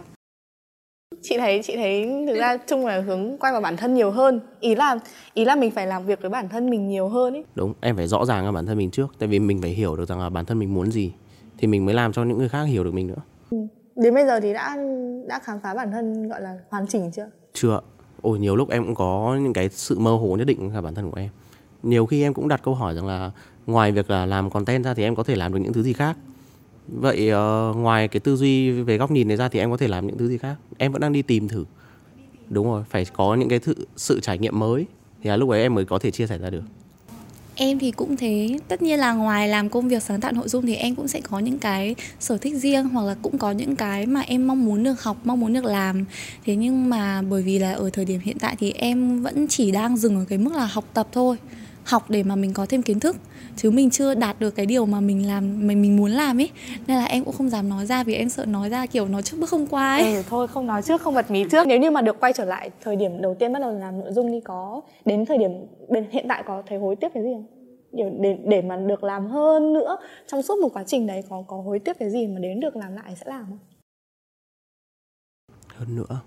Chị thấy chị thấy thực ra chung là hướng quay vào bản thân nhiều hơn. Ý là ý là mình phải làm việc với bản thân mình nhiều hơn ấy đúng em phải rõ ràng với bản thân mình trước. Tại vì mình phải hiểu được rằng là bản thân mình muốn gì thì mình mới làm cho những người khác hiểu được mình nữa. Ừ. đến bây giờ thì đã đã khám phá bản thân gọi là hoàn chỉnh chưa? Chưa ôi nhiều lúc em cũng có những cái sự mơ hồ nhất định cả bản thân của em nhiều khi em cũng đặt câu hỏi rằng là ngoài việc là làm content ra thì em có thể làm được những thứ gì khác? Vậy uh, ngoài cái tư duy về góc nhìn này ra thì em có thể làm những thứ gì khác? Em vẫn đang đi tìm thử. Đúng rồi phải có những cái thử, sự trải nghiệm mới thì là lúc ấy em mới có thể chia sẻ ra được. Em thì cũng thế. Tất nhiên là ngoài làm công việc sáng tạo nội dung thì em cũng sẽ có những cái sở thích riêng hoặc là cũng có những cái mà em mong muốn được học mong muốn được làm. Thế nhưng mà bởi vì là ở thời điểm hiện tại thì em vẫn chỉ đang dừng ở cái mức là học tập thôi học để mà mình có thêm kiến thức. Chứ mình chưa đạt được cái điều mà mình làm mình mình muốn làm ấy. Nên là em cũng không dám nói ra vì em sợ nói ra kiểu nói trước bước không qua ấy. Ừ, thôi không nói trước không bật mí trước. Nếu như mà được quay trở lại thời điểm đầu tiên bắt đầu làm nội dung đi có đến thời điểm bên hiện tại có thấy hối tiếc cái gì không? Để để mà được làm hơn nữa trong suốt một quá trình đấy có có hối tiếc cái gì mà đến được làm lại sẽ làm không? Hơn nữa.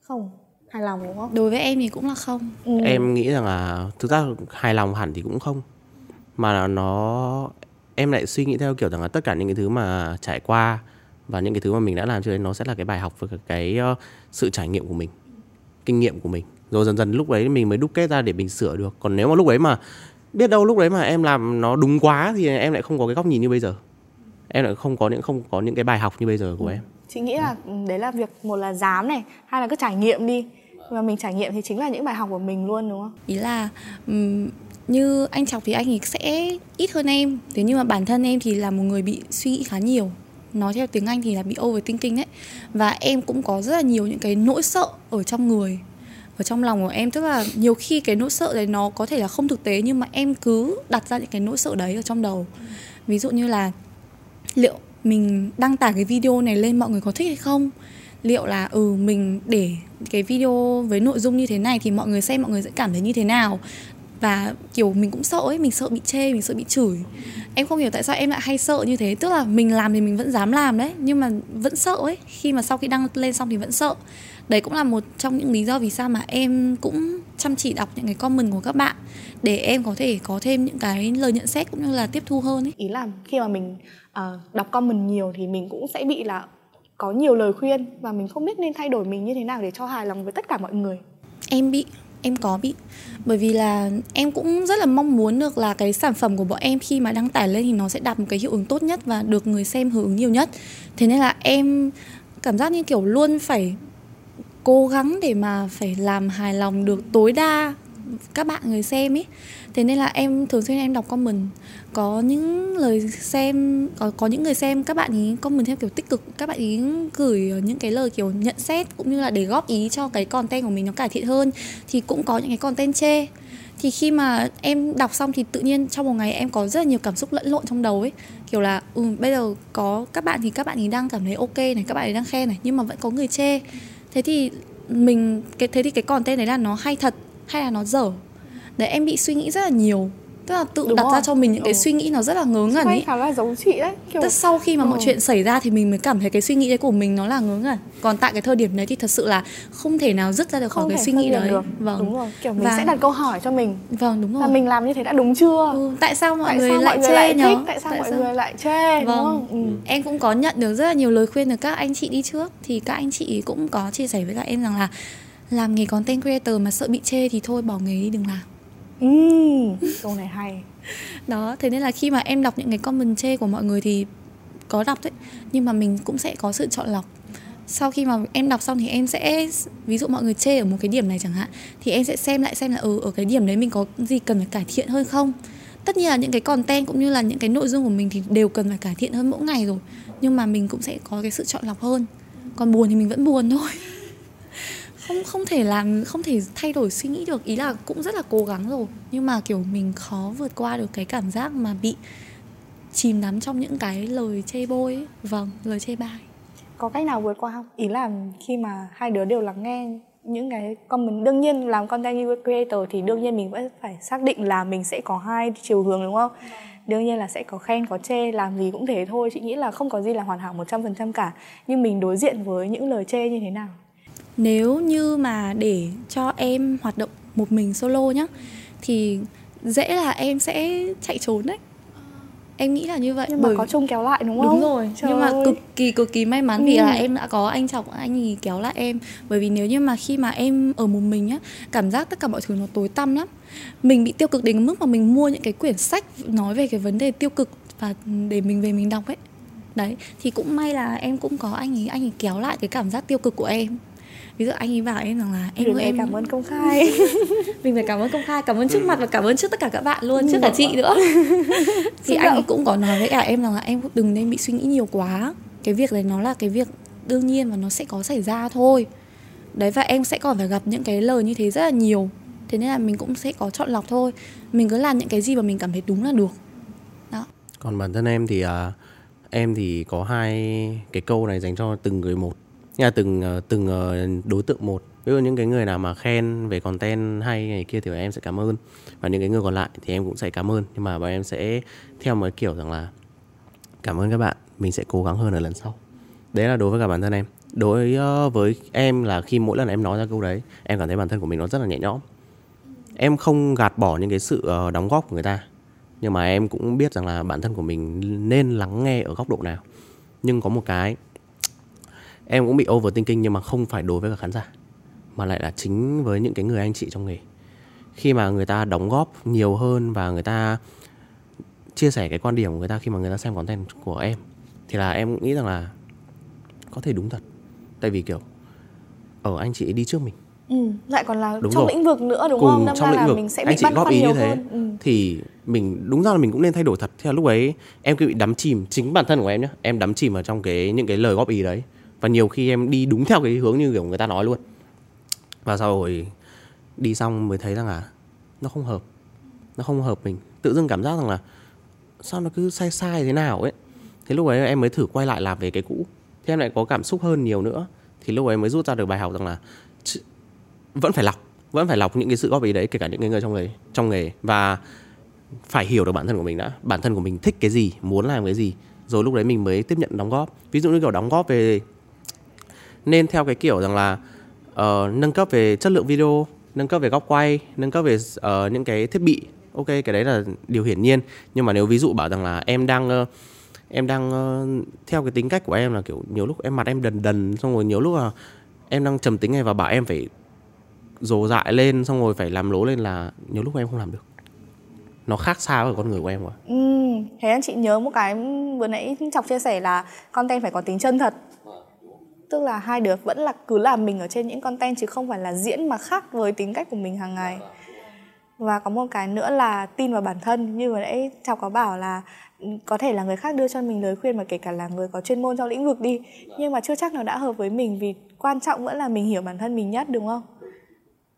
Không hài lòng đúng không? Đối với em thì cũng là không. Ừ. em nghĩ rằng là thực ra hài lòng hẳn thì cũng không. Mà nó em lại suy nghĩ theo kiểu rằng là tất cả những cái thứ mà trải qua và những cái thứ mà mình đã làm cho đấy nó sẽ là cái bài học với cái uh, sự trải nghiệm của mình kinh nghiệm của mình. Rồi dần dần lúc đấy mình mới đúc kết ra để mình sửa được. Còn nếu mà lúc đấy mà biết đâu lúc đấy mà em làm nó đúng quá thì em lại không có cái góc nhìn như bây giờ. Em lại không có những không có những cái bài học như bây giờ của em. Chị nghĩ là ừ, đấy là việc một là dám này hai là cứ trải nghiệm đi và mình trải nghiệm thì chính là những bài học của mình luôn đúng không? Ý là um, như anh chọc thì anh ấy sẽ ít hơn em. Thế nhưng mà bản thân em thì là một người bị suy nghĩ khá nhiều. Nói theo tiếng anh thì là bị overthinking đấy. Và em cũng có rất là nhiều những cái nỗi sợ ở trong người ở trong lòng của em. Tức là nhiều khi cái nỗi sợ đấy nó có thể là không thực tế nhưng mà em cứ đặt ra những cái nỗi sợ đấy ở trong đầu. Ví dụ như là liệu mình đăng tải cái video này lên mọi người có thích hay không? Liệu là ừ mình để cái video với nội dung như thế này thì mọi người xem mọi người sẽ cảm thấy như thế nào? Và kiểu mình cũng sợ ấy mình sợ bị chê mình sợ bị chửi. Em không hiểu tại sao em lại hay sợ như thế. Tức là mình làm thì mình vẫn dám làm đấy nhưng mà vẫn sợ ấy. Khi mà sau khi đăng lên xong thì vẫn sợ. Đấy cũng là một trong những lý do vì sao mà em cũng chăm chỉ đọc những cái comment của các bạn để em có thể có thêm những cái lời nhận xét cũng như là tiếp thu hơn ấy. Ý là khi mà mình uh, đọc comment nhiều thì mình cũng sẽ bị là có nhiều lời khuyên và mình không biết nên thay đổi mình như thế nào để cho hài lòng với tất cả mọi người. Em bị, em có bị. Bởi vì là em cũng rất là mong muốn được là cái sản phẩm của bọn em khi mà đăng tải lên thì nó sẽ đạt một cái hiệu ứng tốt nhất và được người xem hưởng ứng nhiều nhất. Thế nên là em cảm giác như kiểu luôn phải cố gắng để mà phải làm hài lòng được tối đa các bạn người xem ấy thế nên là em thường xuyên em đọc comment. Có những lời xem, có có những người xem các bạn ý comment theo kiểu tích cực, các bạn ý gửi những cái lời kiểu nhận xét cũng như là để góp ý cho cái content của mình nó cải thiện hơn thì cũng có những cái content chê. Thì khi mà em đọc xong thì tự nhiên trong một ngày em có rất là nhiều cảm xúc lẫn lộn trong đầu ấy. Kiểu là ừ bây giờ có các bạn thì các bạn ý đang cảm thấy ok này, các bạn ấy đang khen này, nhưng mà vẫn có người chê. Thế thì mình, cái, thế thì cái content đấy là nó hay thật hay là nó dở đấy em bị suy nghĩ rất là nhiều tức là tự Đúng đặt rồi. ra cho mình những cái ừ. suy nghĩ nó rất là ngớ ngẩn ấy khá là giống chị đấy kiểu... tức sau khi mà ừ. mọi chuyện xảy ra thì mình mới cảm thấy cái suy nghĩ đấy của mình nó là ngớ ngẩn còn tại cái thời điểm đấy thì thật sự là không thể nào dứt ra được khỏi cái suy nghĩ đấy được. vâng đúng rồi kiểu mình Và... sẽ đặt câu hỏi cho mình vâng đúng rồi là mình làm như thế đã đúng chưa ừ, tại sao mọi tại người sao lại mọi chê lại nhỉ tại sao tại mọi sao? người lại chê vâng. đúng không ừ. em cũng có nhận được rất là nhiều lời khuyên từ các anh chị đi trước thì các anh chị cũng có chia sẻ với các em rằng là làm nghề content creator mà sợ bị chê thì thôi bỏ nghề đi đừng làm. Ừ, câu này hay. Đó thế nên là khi mà em đọc những cái comment chê của mọi người thì có đọc đấy nhưng mà mình cũng sẽ có sự chọn lọc. Sau khi mà em đọc xong thì em sẽ ví dụ mọi người chê ở một cái điểm này chẳng hạn thì em sẽ xem lại xem là ừ ở cái điểm đấy mình có gì cần phải cải thiện hơn không? Tất nhiên là những cái content cũng như là những cái nội dung của mình thì đều cần phải cải thiện hơn mỗi ngày rồi nhưng mà mình cũng sẽ có cái sự chọn lọc hơn. Còn buồn thì mình vẫn buồn thôi không không thể làm không thể thay đổi suy nghĩ được. Ý là cũng rất là cố gắng rồi. Nhưng mà kiểu mình khó vượt qua được cái cảm giác mà bị chìm đắm trong những cái lời chê bôi ấy. vâng lời chê bai. Có cách nào vượt qua không? Ý là khi mà hai đứa đều lắng nghe những cái comment đương nhiên làm content creator thì đương nhiên mình vẫn phải xác định là mình sẽ có hai chiều hướng đúng không? Đương nhiên là sẽ có khen có chê làm gì cũng thế thôi. Chị nghĩ là không có gì là hoàn hảo 100% cả. Nhưng mình đối diện với những lời chê như thế nào nếu như mà để cho em hoạt động một mình solo nhá thì dễ là em sẽ chạy trốn đấy. Em nghĩ là như vậy nhưng mà bởi... có chung kéo lại đúng không? đúng rồi Trời nhưng mà ơi. cực kỳ cực kỳ may mắn ừ. vì là em đã có anh chọc anh ấy kéo lại em. Bởi vì nếu như mà khi mà em ở một mình nhá cảm giác tất cả mọi thứ nó tối tăm lắm. Mình bị tiêu cực đến mức mà mình mua những cái quyển sách nói về cái vấn đề tiêu cực và để mình về mình đọc ấy. Đấy thì cũng may là em cũng có anh ấy anh ấy kéo lại cái cảm giác tiêu cực của em ví dụ anh ấy bảo em rằng là em ơi em cảm ơn công khai. Mình phải cảm ơn công khai cảm ơn trước mặt và cảm ơn trước tất cả các bạn luôn trước cả chị nữa. Thì anh ấy cũng có nói với cả em rằng là em đừng nên bị suy nghĩ nhiều quá. Cái việc này nó là cái việc đương nhiên và nó sẽ có xảy ra thôi. Đấy và em sẽ còn phải gặp những cái lời như thế rất là nhiều. Thế nên là mình cũng sẽ có chọn lọc thôi. Mình cứ làm những cái gì mà mình cảm thấy đúng là được. Đó. Còn bản thân em thì uh, em thì có hai cái câu này dành cho từng người một nhà từng ờ, từng ờ, đối tượng một. Ví dụ những cái người nào mà khen về content hay này kia thì em sẽ cảm ơn. Và những cái người còn lại thì em cũng sẽ cảm ơn. Nhưng mà bọn em sẽ theo một kiểu rằng là cảm ơn các bạn, mình sẽ cố gắng hơn ở lần sau. Đấy là đối với cả bản thân em. Đối ờ, với em là khi mỗi lần em nói ra câu đấy, em cảm thấy bản thân của mình nó rất là nhẹ nhõm. Em không gạt bỏ những cái sự đóng góp của người ta. Nhưng mà em cũng biết rằng là bản thân của mình nên lắng nghe ở góc độ nào. Nhưng có một cái em cũng bị overthinking nhưng mà không phải đối với cả khán giả mà lại là chính với những cái người anh chị trong nghề. Khi mà người ta đóng góp nhiều hơn và người ta chia sẻ cái quan điểm của người ta khi mà người ta xem content của em thì là em nghĩ rằng là có thể đúng thật. Tại vì kiểu ở anh chị đi trước mình. Ừ, lại còn là Đúng trong rồi. lĩnh vực nữa đúng cùng không? Đâm trong lĩnh là vực. mình sẽ anh bị chị băn góp ý như thế hơn. Ừ. thì mình đúng ra là mình cũng nên thay đổi thật. Thế là lúc ấy em cứ bị đắm chìm chính bản thân của em nhá em đắm chìm ở trong cái những cái lời góp ý đấy và nhiều khi em đi đúng theo cái hướng như kiểu người ta nói luôn. Và sau rồi đi xong mới thấy rằng là nó không hợp, nó không hợp mình. Tự dưng cảm giác rằng là sao nó cứ sai sai thế nào ấy. Thế lúc ấy em mới thử quay lại làm về cái cũ. Thì em lại có cảm xúc hơn nhiều nữa. Thì lúc ấy mới rút ra được bài học rằng là vẫn phải lọc, vẫn phải lọc những cái sự góp ý đấy, kể cả những cái người trong nghề trong nghề. Và phải hiểu được bản thân của mình đã. Bản thân của mình thích cái gì, muốn làm cái gì. Rồi lúc đấy mình mới tiếp nhận đóng góp. Ví dụ như kiểu đóng góp về nên theo cái kiểu rằng là uh, nâng cấp về chất lượng video nâng cấp về góc quay nâng cấp về uh, những cái thiết bị. Ok cái đấy là điều hiển nhiên. Nhưng mà nếu ví dụ bảo rằng là em đang uh, em đang uh, theo cái tính cách của em là kiểu nhiều lúc em mặt em đần đần xong rồi nhiều lúc là em đang trầm tính này và bảo em phải dồ dại lên xong rồi phải làm lố lên là nhiều lúc em không làm được. Nó khác xa với con người của em rồi Ừ, thế anh chị nhớ một cái vừa nãy Chọc chia sẻ là content phải có tính chân thật. Tức là hai đứa vẫn là cứ làm mình ở trên những content chứ không phải là diễn mà khác với tính cách của mình hàng ngày. Và có một cái nữa là tin vào bản thân. Như vừa nãy Chọc có bảo là ừ, có thể là người khác đưa cho mình lời khuyên mà kể cả là người có chuyên môn trong lĩnh vực đi Nhưng mà chưa chắc nó đã hợp với mình vì quan trọng vẫn là mình hiểu bản thân mình nhất đúng không?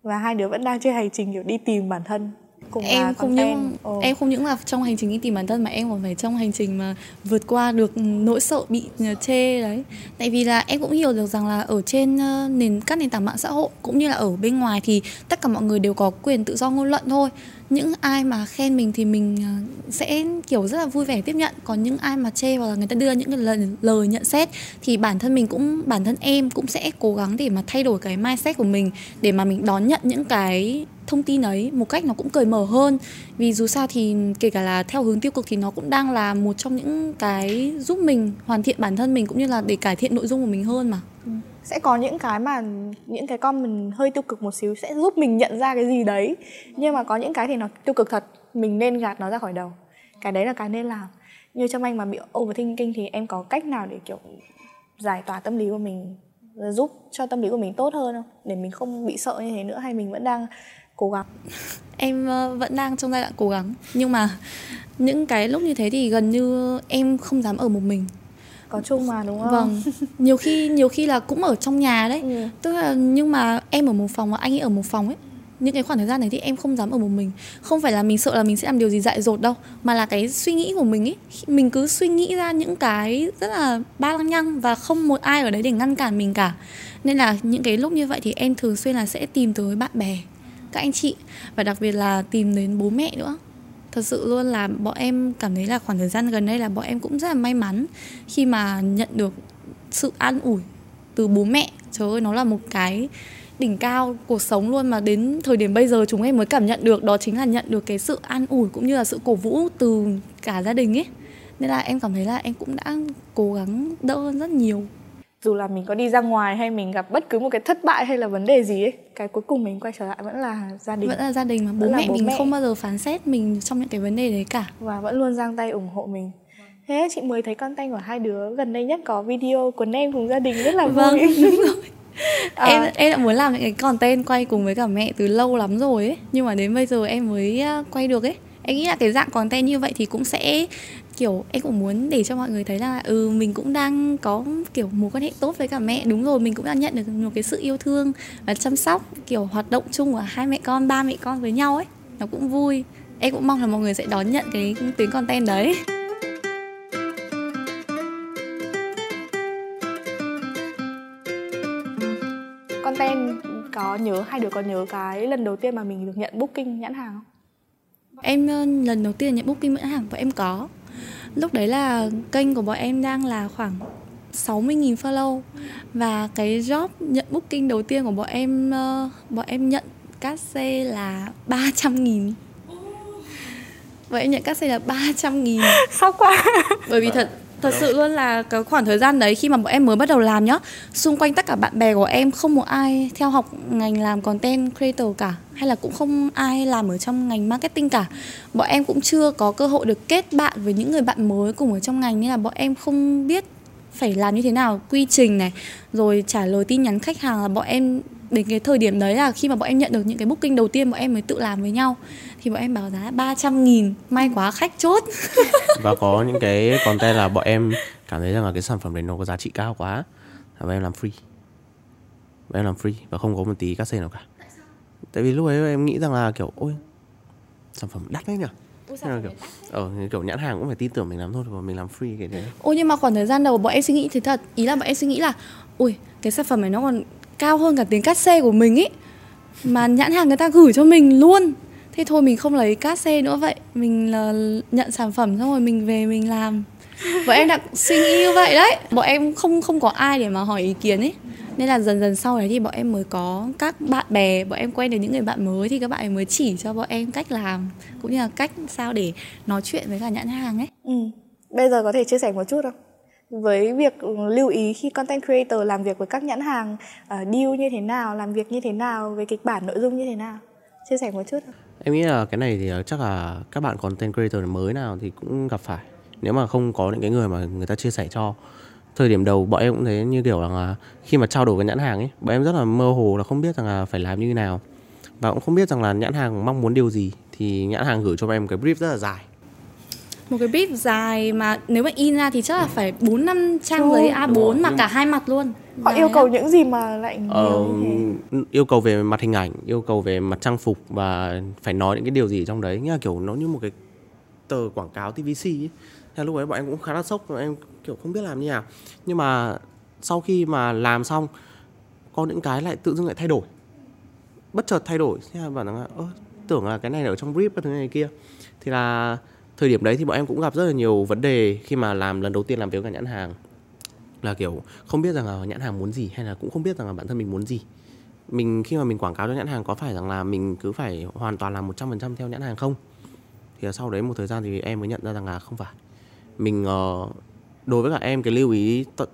Và hai đứa vẫn đang trên hành trình kiểu đi tìm bản thân cùng em không những Ồ. em không những là trong hành trình đi tìm bản thân mà em còn phải trong hành trình mà vượt qua được nỗi sợ bị ờ, chê đấy tại vì là em cũng hiểu được rằng là ở trên ờ, nền các nền tảng mạng xã hội cũng như là ở bên ngoài thì tất cả mọi người đều có quyền tự do ngôn luận thôi những ai mà khen mình thì mình ờ, sẽ kiểu rất là vui vẻ tiếp nhận. Còn những ai mà chê hoặc là người ta đưa những cái lời, lời nhận xét thì bản thân mình cũng bản thân em cũng sẽ cố gắng để mà thay đổi cái mindset của mình để mà mình đón nhận những cái thông tin ấy một cách nó cũng cởi mở hơn. Vì dù sao thì kể cả là theo hướng tiêu cực thì nó cũng đang là một trong những cái giúp mình hoàn thiện bản thân mình cũng như là để cải thiện nội dung của mình hơn mà. Ừ sẽ có những cái mà những cái comment hơi tiêu cực một xíu sẽ giúp mình nhận ra cái gì đấy. Nhưng mà có những cái thì nó tiêu cực thật, mình nên gạt nó ra khỏi đầu. Cái đấy là cái nên làm. Như trong anh mà bị overthinking thì em có cách nào để, kiểu, giải tỏa tâm lý của mình, giúp cho tâm lý của mình tốt hơn không? Để mình không bị sợ như thế nữa hay mình vẫn đang cố gắng? Em ờ, vẫn đang trong giai đoạn cố gắng. Nhưng mà những cái lúc như thế thì gần như em không dám ở một mình có chung mà đúng không? Vâng. Nhiều khi nhiều khi là cũng ở trong nhà đấy. Ừ. tức là nhưng mà em ở một phòng và anh ấy ở một phòng ấy những cái khoảng thời gian này thì em không dám ở một mình. Không phải là mình sợ là mình sẽ làm điều gì dại dột đâu mà là cái suy nghĩ của mình ấy mình cứ suy nghĩ ra những cái rất là ba lăng nhăng và không một ai ở đấy để ngăn cản mình cả. Nên là những cái lúc như vậy thì em thường xuyên là sẽ tìm tới bạn bè các anh chị và đặc biệt là tìm đến bố mẹ nữa thật sự luôn là bọn em cảm thấy là khoảng thời gian gần đây là bọn em cũng rất là may mắn khi mà nhận được sự an ủi từ bố mẹ. Trời ơi, nó là một cái đỉnh cao cuộc sống luôn mà đến thời điểm bây giờ chúng em mới cảm nhận được. Đó chính là nhận được cái sự an ủi cũng như là sự cổ vũ từ cả gia đình ấy. Nên là em cảm thấy là em cũng đã cố gắng đỡ hơn rất nhiều dù là mình có đi ra ngoài hay mình gặp bất cứ một cái thất bại hay là vấn đề gì ấy cái cuối cùng mình quay trở lại vẫn là gia đình vẫn là gia đình mà bố mẹ bố mình mẹ. không bao giờ phán xét mình trong những cái vấn đề đấy cả và vẫn luôn giang tay ủng hộ mình thế chị mới thấy content của hai đứa gần đây nhất có video của em cùng gia đình rất là vui Vâng, đúng rồi. À. em em đã muốn làm những cái content quay cùng với cả mẹ từ lâu lắm rồi ấy nhưng mà đến bây giờ em mới à, quay được ấy em nghĩ là cái dạng content như vậy thì cũng sẽ kiểu em cũng muốn để cho mọi người thấy là ừ mình cũng đang có kiểu mối quan hệ tốt với cả mẹ. Đúng rồi mình cũng đang nhận được một cái sự yêu thương và chăm sóc kiểu hoạt động chung của hai mẹ con ba mẹ con với nhau ấy. Nó cũng vui. Em cũng mong là mọi người sẽ đón nhận cái tuyến content đấy. Content có nhớ hai đứa có nhớ cái lần đầu tiên mà mình được nhận booking nhãn hàng không? Em ờ, lần đầu tiên nhận booking nhãn hàng của em có Lúc đấy là kênh của bọn em đang là khoảng 60.000 follow. Và cái job nhận booking đầu tiên của bọn em ờ, Bọn em nhận cát xê là 300.000 Bọn em nhận cát xê là 300.000 sốc quá? Bởi vì thật thật sự luôn là cái khoảng thời gian đấy khi mà bọn em mới bắt đầu làm nhá xung quanh tất cả bạn bè của em không một ai theo học ngành làm content creator cả hay là cũng không ai làm ở trong ngành marketing cả. Bọn em cũng chưa có cơ hội được kết bạn với những người bạn mới cùng ở trong ngành nên là bọn em không biết phải làm như thế nào quy trình này rồi trả lời tin nhắn khách hàng là bọn em đến cái thời điểm đấy là khi mà bọn em nhận được những cái booking đầu tiên bọn em mới tự làm với nhau thì bọn em báo giá 300 nghìn may quá khách chốt. Và có những cái content là bọn em cảm thấy rằng là cái sản phẩm đấy nó có giá trị cao quá. Và bọn em làm free. Bọn em làm free và không có một tí cắt xê nào cả. Tại vì lúc ấy em nghĩ rằng là kiểu ôi sản phẩm đắt đấy nhỉ? Thế là kiểu, ờ, kiểu nhãn hàng cũng phải tin tưởng mình làm thôi và mình làm free cái đấy. Ôi nhưng mà khoảng thời gian đầu bọn em suy nghĩ thì thật. Ý là bọn em suy nghĩ là Ui cái sản phẩm này nó còn cao hơn cả tiền cát xe của mình ý. Mà nhãn hàng người ta gửi cho mình luôn Thế thôi mình không lấy cát xe nữa vậy. Mình là nhận sản phẩm xong rồi mình về mình làm. Bọn em đã suy nghĩ như vậy đấy. Bọn em không không có ai để mà hỏi ý kiến ấy. Nên là dần dần sau đấy thì bọn em mới có các bạn bè. Bọn em quen được những người bạn mới thì các bạn ấy mới chỉ cho bọn em cách làm cũng như là cách sao để nói chuyện với cả nhãn hàng ấy. Ừ. bây giờ có thể chia sẻ một chút không? Với việc lưu ý khi content creator làm việc với các nhãn hàng uh, deal như thế nào làm việc như thế nào với kịch bản nội dung như thế nào? Chia sẻ một chút không? Em nghĩ là cái này thì ờ, chắc là các bạn content creator mới nào thì cũng gặp phải. Nếu mà không có những cái người mà người ta chia sẻ cho. Thời điểm đầu bọn em cũng thấy như kiểu là khi mà trao đổi với nhãn hàng ấy, bọn em rất là mơ hồ là không biết rằng là phải làm như thế nào. Và cũng không biết rằng là nhãn hàng mong muốn điều gì. Thì nhãn hàng gửi cho bọn em cái brief rất là dài một cái brief dài mà nếu mà in ra thì chắc là phải 4 năm trang giấy A4 mà cả hai mặt luôn. Họ yêu cầu những gì mà lại nhiều ờ, yêu cầu về mặt hình ảnh, yêu cầu về mặt trang phục và phải nói những cái điều gì trong đấy, nghĩa là kiểu nó như một cái tờ quảng cáo TVC ấy. Thế lúc ấy bọn em cũng khá là sốc, bọn em kiểu không biết làm như nào. Nhưng mà sau khi mà làm xong có những cái lại tự dưng lại thay đổi. Bất chợt thay đổi, thế là bảo rằng là ơ tưởng là cái này ở trong brief cái thứ này kia. Thì là thời điểm đấy thì bọn em cũng gặp rất là nhiều vấn đề khi mà làm lần đầu tiên làm việc với cả nhãn hàng. Là kiểu không biết rằng là nhãn hàng muốn gì hay là cũng không biết rằng là bản thân mình muốn gì. Mình, khi mà mình quảng cáo cho nhãn hàng có phải rằng là mình cứ phải hoàn toàn làm 100% theo nhãn hàng không? Thì sau đấy một thời gian thì em mới nhận ra rằng là không phải. Mình ờ, đối với cả em, cái lưu ý t-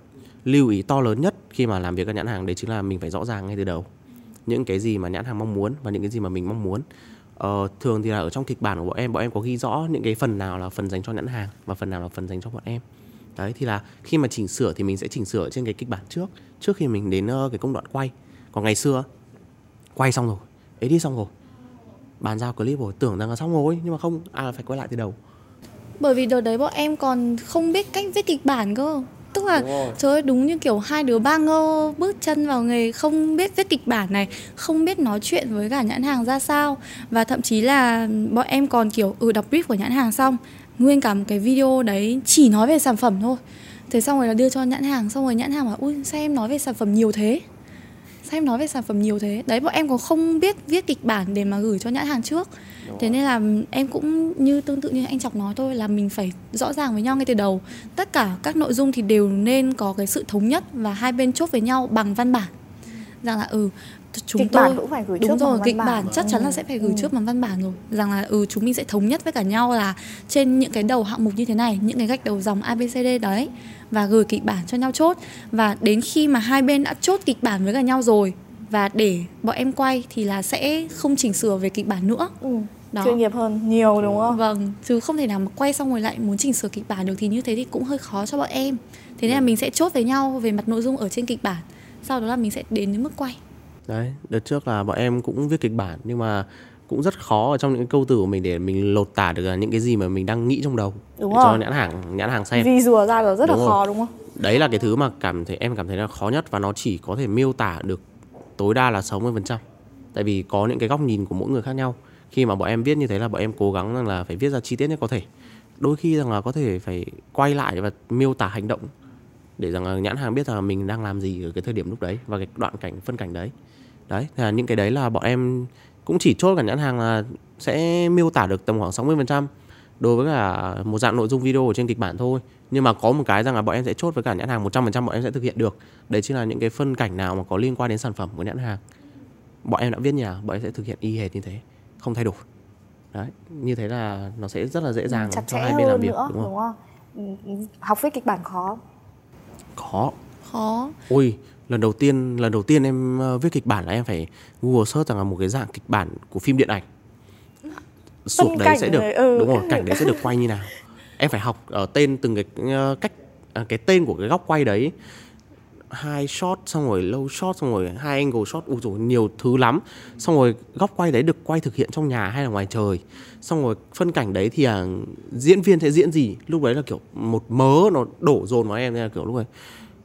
lưu ý to lớn nhất khi mà làm việc với nhãn hàng đấy chính là mình phải rõ ràng ngay từ đầu. Những cái gì mà nhãn hàng mong muốn và những cái gì mà mình mong muốn. Ờ, thường thì là ở trong kịch bản của bọn em bọn em có ghi rõ những cái phần nào là phần dành cho nhãn hàng và phần nào là phần dành cho bọn em. Đấy thì là khi mà chỉnh sửa thì mình sẽ chỉnh sửa trên cái kịch bản trước trước khi mình đến uh, cái công đoạn quay. Còn ngày xưa quay xong rồi ấy đi xong rồi bàn giao clip rồi tưởng rằng là xong rồi nhưng mà không à phải quay lại từ đầu. Bởi vì đợt đấy bọn em còn không biết cách viết kịch bản cơ tức là trời ơi đúng như kiểu hai đứa ba ngơ bước chân vào nghề không biết viết kịch bản này không biết nói chuyện với cả nhãn hàng ra sao. Và thậm chí là bọn em còn kiểu ừ đọc brief của nhãn hàng xong nguyên cả một cái video đấy chỉ nói về sản phẩm thôi. Thế xong rồi là đưa cho nhãn hàng xong rồi nhãn hàng bảo ui sao em nói về sản phẩm nhiều thế? Sao em nói về sản phẩm nhiều thế? Đấy bọn em còn không biết viết kịch bản để mà gửi cho nhãn hàng trước thế nên là em cũng như tương tự như anh chọc nói thôi là mình phải rõ ràng với nhau ngay từ đầu. Tất cả các nội dung thì đều nên có cái sự thống nhất và hai bên chốt với nhau bằng văn bản. Rằng là ừ chúng kịch tôi bản cũng phải gửi đúng trước rồi kịch bản chắc chắn là Ừ. sẽ phải gửi Ừ. trước bằng văn bản rồi. Rằng là ừ chúng mình sẽ thống nhất với cả nhau là trên những cái đầu hạng mục như thế này những cái gạch đầu dòng abcd đấy và gửi kịch bản cho nhau chốt. Và đến khi mà hai bên đã chốt kịch bản với cả nhau rồi và để bọn em quay thì là sẽ không chỉnh sửa về kịch bản nữa. Ừ. đó. Chuyên nghiệp hơn nhiều đúng không? Vâng chứ không thể nào mà quay xong rồi lại muốn chỉnh sửa kịch bản được thì như thế thì cũng hơi khó cho bọn em. Thế nên là mình sẽ chốt với nhau về mặt nội dung ở trên kịch bản. Sau đó là mình sẽ đến đến mức quay. Đấy đợt trước là bọn em cũng viết kịch bản nhưng mà cũng rất khó ở trong những cái câu từ của mình để mình lột tả được là những cái gì mà mình đang nghĩ trong đầu. Đúng để cho rồi. nhãn hàng nhãn hàng xem. Visual ra là rất là Đúng rồi. khó đúng không? Đấy là cái thứ mà cảm thấy em cảm thấy là khó nhất và nó chỉ có thể miêu tả được tối đa là 60% tại vì có những cái góc nhìn của mỗi người khác nhau khi mà bọn em viết như thế là bọn em cố gắng rằng là phải viết ra chi tiết nhất có thể. Đôi khi rằng là có thể phải quay lại và miêu tả hành động để rằng là nhãn hàng biết rằng là mình đang làm gì ở cái thời điểm lúc đấy và cái đoạn cảnh phân cảnh đấy. Đấy thì là những cái đấy là bọn em cũng chỉ chốt cả nhãn hàng là sẽ miêu tả được tầm khoảng 60% đối với cả một dạng nội dung video ở trên kịch bản thôi. Nhưng mà có một cái rằng là bọn em sẽ chốt với cả nhãn hàng 100% bọn em sẽ thực hiện được. Đấy chính là những cái phân cảnh nào mà có liên quan đến sản phẩm của nhãn hàng. Bọn em đã viết nhà, bọn em sẽ thực hiện y hệt như thế không thay đổi. Đấy như thế là nó sẽ rất là dễ dàng chặt cho hai bên làm việc nữa đúng không? đúng không? Học viết kịch bản khó khó. Khó. Ôi lần đầu tiên lần đầu tiên em ờ, viết kịch bản là em phải google search rằng là một cái dạng kịch bản của phim điện ảnh. Sụp đấy sẽ được ừ. đúng rồi cảnh đấy sẽ được quay như nào. Em phải học ở tên từng cái ờ, cách à, cái tên của cái góc quay đấy hai shot xong rồi low shot xong rồi hai angle shot ui dồi nhiều thứ lắm. Xong rồi góc quay đấy được quay thực hiện trong nhà hay là ngoài trời. Xong rồi phân cảnh đấy thì à, diễn viên sẽ diễn gì? Lúc đấy là kiểu một mớ nó đổ dồn vào em nên là kiểu lúc đấy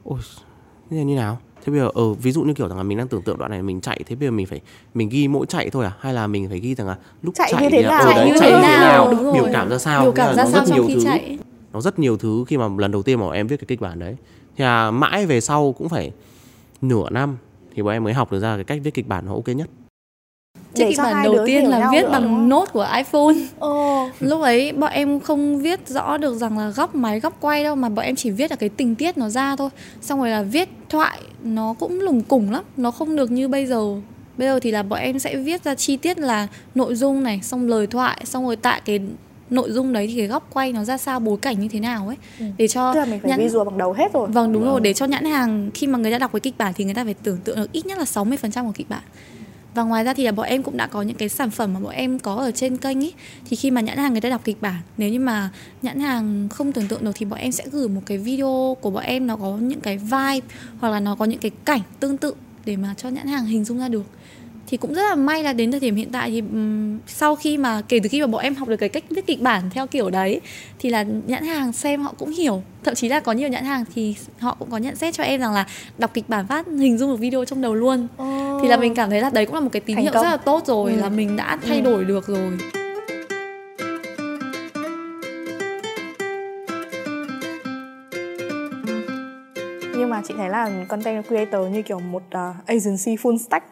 ôi như, như nào? Thế bây giờ ờ ví dụ như kiểu rằng là mình đang tưởng tượng đoạn này mình chạy thế bây giờ mình phải mình ghi mỗi chạy thôi à? Hay là mình phải ghi rằng là lúc Chạy chạy, như thế nào? chạy đấy, như chạy thế như thế nào? nào? Rồi biểu cảm ra sao? Biểu cảm ra sao rất nhiều khi thứ chạy? nó rất nhiều thứ khi mà lần đầu tiên mà em viết cái kịch bản đấy thì là mãi về sau cũng phải nửa năm thì bọn em mới học được ra cái cách viết kịch bản nó ok nhất. Để kịch bản đầu tiên là viết bằng nốt của iPhone. Ồ, lúc ấy bọn em không viết rõ được rằng là góc máy góc quay đâu mà bọn em chỉ viết là cái tình tiết nó ra thôi. Xong rồi là viết thoại nó cũng lùng củng lắm. Nó không được như bây giờ. Bây giờ thì là bọn em sẽ viết ra chi tiết là nội dung này xong lời thoại xong rồi tại cái nội dung đấy thì cái góc quay nó ra sao bối cảnh như thế nào ấy. Để cho tức là mình phải nhãn visual bằng đầu hết rồi. Vâng đúng rồi để cho nhãn hàng khi mà người ta đọc cái kịch bản thì người ta phải tưởng tượng được ít nhất là 60% của kịch bản. Và ngoài ra thì là bọn em cũng đã có những cái sản phẩm mà bọn em có ở trên kênh ấy. Thì khi mà nhãn hàng người ta đọc kịch bản nếu như mà nhãn hàng không tưởng tượng được thì bọn em sẽ gửi một cái video của bọn em nó có những cái vibe hoặc là nó có những cái cảnh tương tự để mà cho nhãn hàng hình dung ra được thì cũng rất là may là đến thời điểm hiện tại thì ừm, sau khi mà kể từ khi mà bọn em học được cái cách viết kịch bản theo kiểu đấy thì là nhãn hàng xem họ cũng hiểu thậm chí là có nhiều nhãn hàng thì họ cũng có nhận xét cho em rằng là đọc kịch bản phát hình dung được video trong đầu luôn Ồ. thì là mình cảm thấy là đấy cũng là một cái tín Thành hiệu công. rất là tốt rồi Ừ. là mình đã thay Ừ. đổi được rồi nhưng mà chị thấy là content creator như kiểu một uh, agency full stack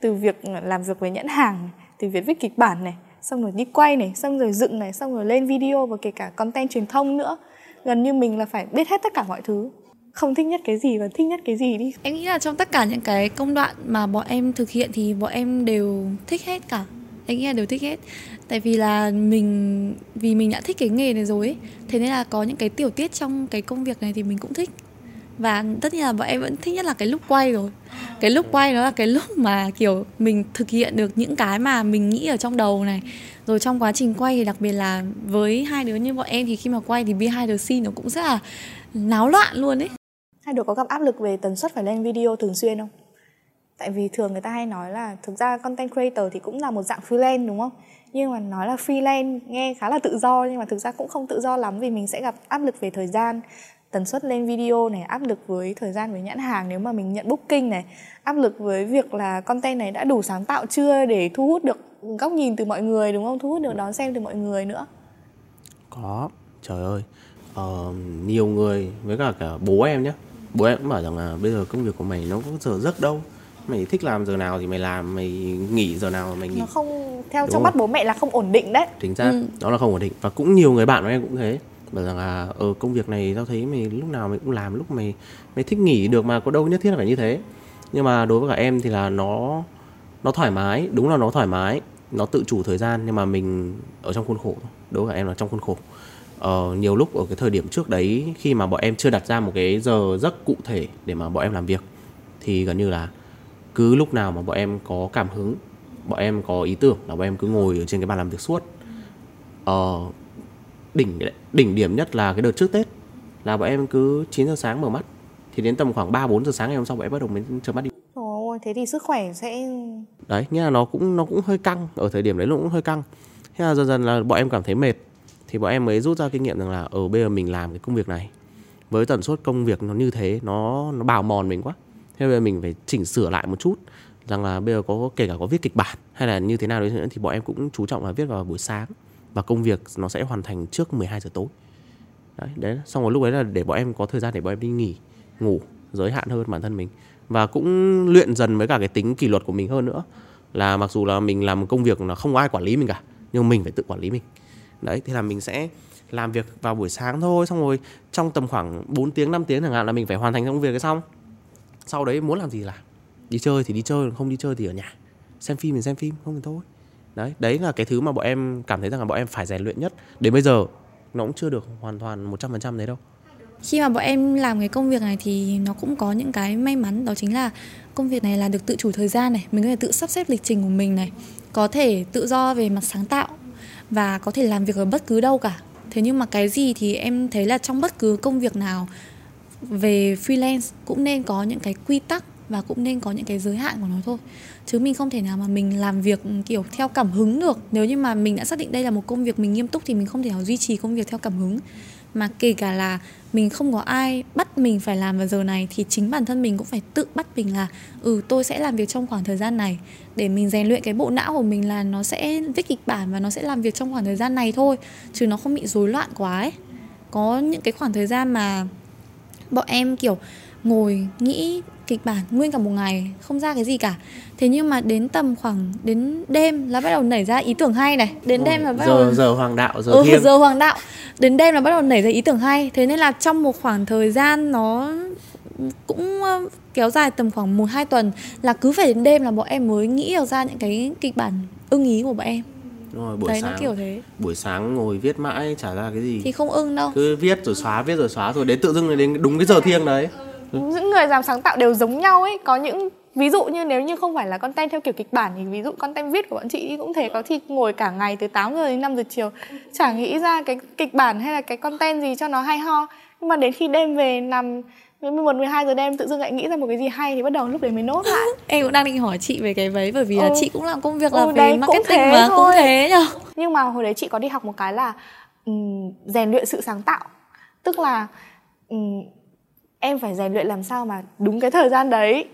từ việc làm việc với nhãn hàng từ việc viết kịch bản này, xong rồi đi quay này, xong rồi dựng này, xong rồi lên video và kể cả content truyền thông nữa. Gần như mình là phải biết hết tất cả mọi thứ. Không thích nhất cái gì và thích nhất cái gì đi. Em nghĩ là trong tất cả những cái công đoạn mà bọn em thực hiện thì bọn em đều thích hết cả. Em nghĩ là đều thích hết. Tại vì là mình, vì mình đã thích cái nghề này rồi ấy, thế nên là có những cái tiểu tiết trong cái công việc này thì mình cũng thích và tất nhiên là bọn em vẫn thích nhất là cái lúc quay rồi. Cái lúc quay đó là cái lúc mà, kiểu, mình thực hiện được những cái mà mình nghĩ ở trong đầu này. Rồi trong quá trình quay thì đặc biệt là với hai đứa như bọn em thì khi mà quay thì behind the scene nó cũng rất là náo loạn luôn ấy. Hai đứa có gặp áp lực về tần suất phải lên video thường xuyên không? Tại vì thường người ta hay nói là thực ra content creator thì cũng là một dạng freelance, đúng không? Nhưng mà nói là freelance nghe khá là tự do, nhưng mà thực ra cũng không tự do lắm vì mình sẽ gặp áp lực về thời gian tần suất lên video này áp lực với thời gian với nhãn hàng nếu mà mình nhận booking này áp lực với việc là content này đã đủ sáng tạo chưa để thu hút được góc nhìn từ mọi người đúng không? Thu hút được đón xem từ mọi người nữa. Có. Trời ơi. Ờ, nhiều người với cả cả bố em nhé bố em cũng bảo rằng là bây giờ công việc của mày nó có giờ giấc đâu. Mày thích làm giờ nào thì mày làm mày nghỉ giờ nào mày nghỉ. Nó không theo Đúng trong mắt bố mẹ là không ổn định đấy. Chính xác. Ừ. đó là không ổn định. Và cũng nhiều người bạn của em cũng thế bảo rằng là ở công việc này tao thấy mày lúc nào mày cũng làm lúc mày mày thích nghỉ được mà có đâu nhất thiết là phải như thế. Nhưng mà đối với cả em thì là nó nó thoải mái đúng là nó thoải mái nó tự chủ thời gian nhưng mà mình ở trong khuôn khổ đối với cả em là trong khuôn khổ. Ờ, nhiều lúc ở cái thời điểm trước đấy khi mà bọn em chưa đặt ra một cái giờ rất cụ thể để mà bọn em làm việc thì gần như là cứ lúc nào mà bọn em có cảm hứng bọn em có ý tưởng là bọn em cứ ngồi ở trên cái bàn làm việc suốt. Ờ, đỉnh đỉnh điểm nhất là cái đợt trước Tết là bọn em cứ 9 giờ sáng mở mắt thì đến tầm khoảng 3 4 giờ sáng ngày hôm sau bọn em bắt đầu mới chợp mắt đi. Ôi, thế thì sức khỏe sẽ Đấy, nghĩa là nó cũng nó cũng hơi căng, ở thời điểm đấy nó cũng hơi căng. Thế là dần dần là bọn em cảm thấy mệt thì bọn em mới rút ra kinh nghiệm rằng là ở bây giờ mình làm cái công việc này với tần suất công việc nó như thế nó nó bào mòn mình quá. Thế bây giờ mình phải chỉnh sửa lại một chút rằng là bây giờ có kể cả có viết kịch bản hay là như thế nào đấy nữa thì bọn em cũng chú trọng là viết vào buổi sáng và công việc nó sẽ hoàn thành trước 12 giờ tối. Đấy, đấy xong rồi lúc đấy là để bọn em có thời gian để bọn em đi nghỉ, ngủ, giới hạn hơn bản thân mình. Và cũng luyện dần với cả cái tính kỷ luật của mình hơn nữa. Là mặc dù là mình làm một công việc là không có ai quản lý mình cả nhưng mình phải tự quản lý mình. Đấy thế là mình sẽ làm việc vào buổi sáng thôi xong rồi trong tầm khoảng 4 tiếng 5 tiếng chẳng hạn là mình phải hoàn thành công việc cái xong. Sau đấy muốn làm gì là đi chơi thì đi chơi không đi chơi thì ở nhà. Xem phim thì xem phim không thì thôi đấy đấy là cái thứ mà bọn em cảm thấy rằng là bọn em phải rèn luyện nhất. Đến bây giờ, nó cũng chưa được hoàn toàn 100% đấy đâu. Khi mà bọn em làm cái công việc này thì nó cũng có những cái may mắn, đó chính là công việc này là được tự chủ thời gian này, mình có thể tự sắp xếp lịch trình của mình này, có thể tự do về mặt sáng tạo và có thể làm việc ở bất cứ đâu cả. Thế nhưng mà cái gì thì em thấy là trong bất cứ công việc nào về freelance cũng nên có những cái quy tắc và cũng nên có những cái giới hạn của nó thôi. Chứ mình không thể nào mà mình làm việc, kiểu, theo cảm hứng được. Nếu như mà mình đã xác định đây là một công việc mình nghiêm túc thì mình không thể nào duy trì công việc theo cảm hứng. Mà kể cả là mình không có ai bắt mình phải làm vào giờ này thì chính bản thân mình cũng phải tự bắt mình là ừ tôi sẽ làm việc trong khoảng thời gian này. Để mình rèn luyện cái bộ não của mình là nó sẽ viết kịch bản và nó sẽ làm việc trong khoảng thời gian này thôi. Chứ nó không bị rối loạn quá ấy. Có những cái khoảng thời gian mà bọn em, kiểu, ngồi nghĩ kịch bản nguyên cả một ngày không ra cái gì cả. Thế nhưng mà đến tầm khoảng đến đêm là bắt đầu nảy ra ý tưởng hay này. Đến đêm là bắt giờ đầu giờ hoàng đạo giờ ừ, thiêng. giờ hoàng đạo. Đến đêm là bắt đầu nảy ra ý tưởng hay. Thế nên là trong một khoảng thời gian nó cũng ờ, kéo dài tầm khoảng một hai tuần là cứ phải đến đêm là bọn em mới nghĩ được ra những cái kịch bản ưng ý của bọn em. Đúng rồi, buổi đấy sáng kiểu thế. Buổi sáng ngồi viết mãi chả ra cái gì. Thì không ưng đâu. Cứ viết rồi xóa viết rồi xóa rồi đến tự dưng đến đúng cái giờ thiêng đấy những người làm sáng tạo đều giống nhau ấy. Có những ví dụ như nếu như không phải là content theo kiểu kịch bản thì ví dụ content viết của bọn chị cũng thế có thì ngồi cả ngày từ 8 giờ đến 5 giờ chiều chả nghĩ ra cái kịch bản hay là cái content gì cho nó hay ho. Nhưng mà đến khi đêm về nằm đến 11 12 giờ đêm tự dưng lại nghĩ ra một cái gì hay thì bắt đầu lúc đấy mới nốt lại. Em cũng đang định hỏi chị về cái đấy bởi vì là Ừ. chị cũng làm công việc là Ừ, về cũng marketing mà cũng thôi. thế nhở nhưng mà hồi đấy chị có đi học một cái là ừm, rèn luyện sự sáng tạo. Tức là ừm, em phải rèn luyện làm sao mà đúng cái thời gian đấy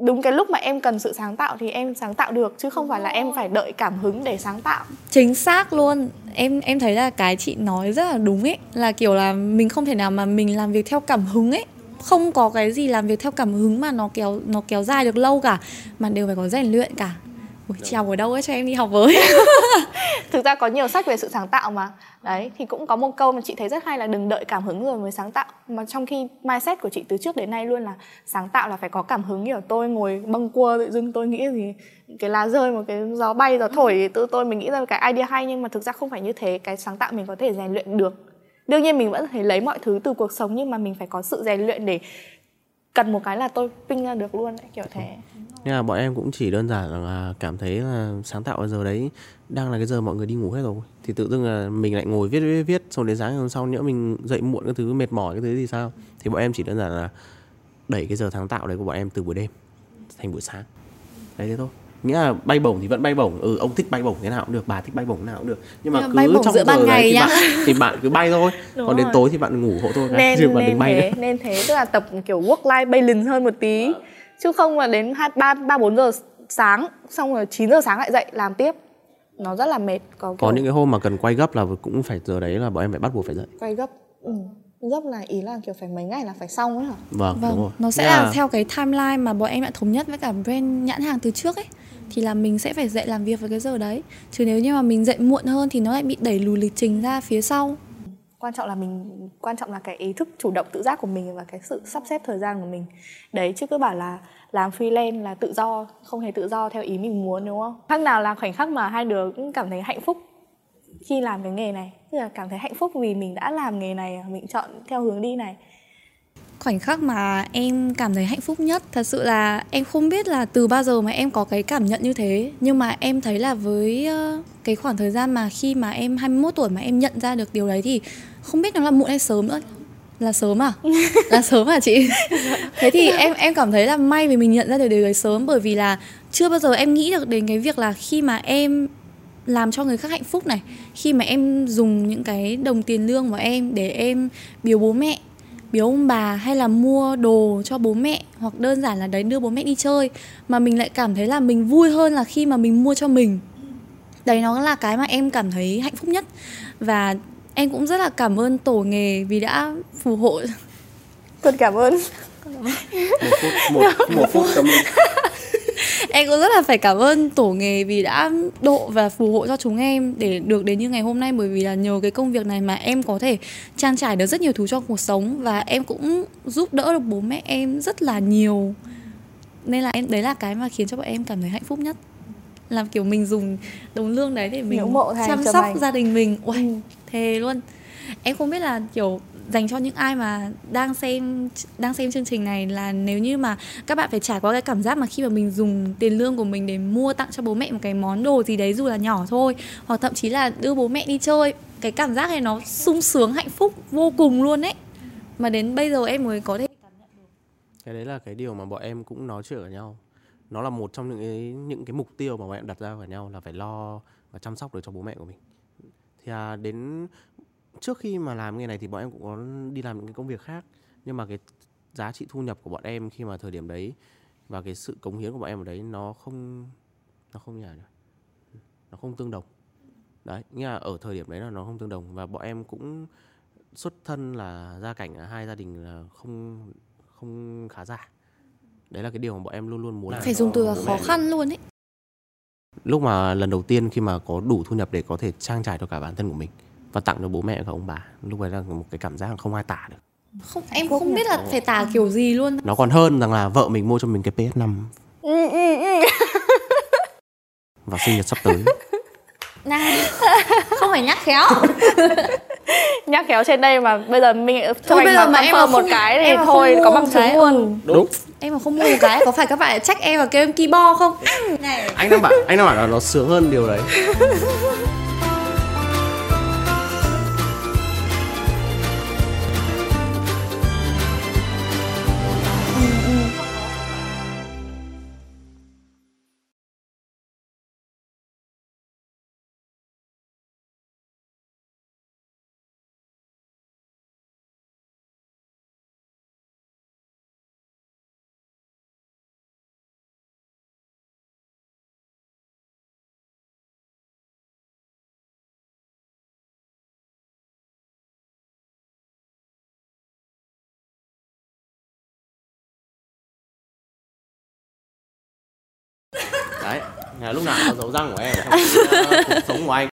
đúng cái lúc mà em cần sự sáng tạo thì em sáng tạo được chứ không phải là em phải đợi cảm hứng để sáng tạo. Chính xác luôn. Em em thấy là cái chị nói rất là đúng ấy. Là kiểu là mình không thể nào mà mình làm việc theo cảm hứng ấy. Không có cái gì làm việc theo cảm hứng mà nó kéo nó kéo dài được lâu cả. Mà đều phải có rèn luyện cả Ui, chị học ở đâu ấy cho em đi học với. Thực ra có nhiều sách về sự sáng tạo mà. Đấy thì cũng có một câu mà chị thấy rất hay là đừng đợi cảm hứng rồi mới sáng tạo. Mà trong khi mindset của chị từ trước đến nay luôn là sáng tạo là phải có cảm hứng kiểu tôi ngồi bâng cua tự dưng tôi nghĩ gì cái lá rơi một cái gió bay gió thổi thì tự tôi mình nghĩ ra cái idea hay nhưng mà thực ra không phải như thế. Cái sáng tạo mình có thể rèn luyện được. Đương nhiên mình vẫn thấy lấy mọi thứ từ cuộc sống nhưng mà mình phải có sự rèn luyện để cần một cái là tôi ping ra được luôn đấy, kiểu thế. Nhưng mà bọn em cũng chỉ đơn giản là cảm thấy là sáng tạo ở giờ đấy đang là cái giờ mọi người đi ngủ hết rồi. Thì tự dưng là mình lại ngồi viết viết viết xong đến sáng hôm sau nữa mình dậy muộn cái thứ mệt mỏi cái thứ thì sao? Thì bọn em chỉ đơn giản là đẩy cái giờ sáng tạo đấy của bọn em từ buổi đêm thành buổi sáng. Đấy thế thôi nghĩa là bay bổng thì vẫn bay bổng. Ừ ông thích bay bổng thế nào cũng được bà thích bay bổng nào cũng được. Nhưng mà Nhưng cứ bay bổng trong giữa giờ ban ngày thì nhá. bạn, thì bạn cứ bay thôi. Đúng còn đến rồi. tối thì bạn ngủ hộ tôi cái nên chứ bạn nên đừng bay thế nữa. nên thế. Tức là tập kiểu work life balance hơn một tí. Chứ không là đến hai ba ba bốn giờ sáng xong rồi 9 giờ sáng lại dậy làm tiếp. Nó rất là mệt có, có kiểu những cái hôm mà cần quay gấp là cũng phải giờ đấy là bọn em phải bắt buộc phải dậy. Quay gấp ừ. Gấp là ý là kiểu phải mấy ngày là phải xong ấy hả? Vâng, đúng vâng rồi. nó sẽ Nghĩa là theo cái timeline mà bọn em đã thống nhất với cả brand nhãn hàng từ trước ấy. Thì là mình sẽ phải dậy làm việc vào cái giờ đấy. Chứ nếu như mà mình dậy muộn hơn thì nó lại bị đẩy lùi lịch trình ra phía sau. Quan trọng là mình quan trọng là cái ý thức chủ động tự giác của mình và cái sự sắp xếp thời gian của mình. Đấy chứ cứ bảo là làm freelance là tự do không hề tự do theo ý mình muốn đúng không? Khác nào là khoảnh khắc mà hai đứa cũng cảm thấy hạnh phúc khi làm cái nghề này. Tức là cảm thấy hạnh phúc vì mình đã làm nghề này mình chọn theo hướng đi này. Khoảnh khắc mà em cảm thấy hạnh phúc nhất thật sự là em không biết là từ bao giờ mà em có cái cảm nhận như thế. Nhưng mà em thấy là với cái khoảng thời gian mà khi mà em 21 tuổi mà em nhận ra được điều đấy thì không biết nó là muộn hay sớm nữa. Là sớm à? Là sớm à chị? Thế thì em em cảm thấy là may vì mình nhận ra được điều đấy sớm bởi vì là chưa bao giờ em nghĩ được đến cái việc là khi mà em làm cho người khác hạnh phúc này. Khi mà em dùng những cái đồng tiền lương của em để em biếu bố mẹ biếu ông bà hay là mua đồ cho bố mẹ hoặc đơn giản là đấy đưa bố mẹ đi chơi mà mình lại cảm thấy là mình vui hơn là khi mà mình mua cho mình. Đấy nó là cái mà em cảm thấy hạnh phúc nhất. Và em cũng rất là cảm ơn tổ nghề vì đã phù hộ. Con cảm ơn. Một phút một, một phút cảm ơn em cũng rất là phải cảm ơn tổ nghề vì đã độ và phù hộ cho chúng em để được đến như ngày hôm nay. Bởi vì là nhờ cái công việc này mà em có thể trang trải được rất nhiều thứ trong cuộc sống và em cũng giúp đỡ được bố mẹ em rất là nhiều. Nên là em đấy là cái mà khiến cho bọn em cảm thấy hạnh phúc nhất. Làm kiểu mình dùng đồng lương đấy để mình chăm sóc gia đình mình. Uầy, Ừ. thề luôn. Em không biết là kiểu dành cho những ai mà đang xem đang xem chương trình này là nếu như mà các bạn phải trải qua cái cảm giác mà khi mà mình dùng tiền lương của mình để mua tặng cho bố mẹ một cái món đồ gì đấy dù là nhỏ thôi hoặc thậm chí là đưa bố mẹ đi chơi cái cảm giác này nó sung sướng hạnh phúc vô cùng luôn ấy. Mà đến bây giờ em mới có thể cái đấy là cái điều mà bọn em cũng nói chuyện ở nhau. Nó là một trong những cái những cái mục tiêu mà bọn em đặt ra với nhau là phải lo và chăm sóc được cho bố mẹ của mình. Thì à, đến trước khi mà làm nghề này thì bọn em cũng có đi làm những cái công việc khác nhưng mà cái giá trị thu nhập của bọn em khi mà thời điểm đấy và cái sự cống hiến của bọn em ở đấy nó không nó không nhỉ? nó không tương đồng. Đấy nghĩa là ở thời điểm đấy là nó không tương đồng và bọn em cũng xuất thân là gia cảnh là hai gia đình là không không khá giả. Đấy là cái điều mà bọn em luôn luôn muốn phải dùng từ là khó khăn luôn ấy. Lúc mà lần đầu tiên khi mà có đủ thu nhập để có thể trang trải cho cả bản thân của mình và tặng cho bố mẹ và ông bà. Lúc đấy là một cái cảm giác không ai tả được. Không em không biết là phải tả kiểu gì luôn. Nó còn hơn rằng là vợ mình mua cho mình cái PS5 Ừ, ừ, ừ. vào sinh nhật sắp tới. Này không phải nhắc khéo. Nhắc khéo trên đây mà bây giờ mình cho bây giờ mà em mà một không- cái thì thôi có một bằng chứng luôn. đúng. Em mà không mua một cái có phải các bạn trách em và kêu em keyboard không? Này anh đang bảo anh đang bảo là nó sướng hơn điều đấy lúc nào có dấu răng của em ở trong cái, uh, cuộc sống của anh.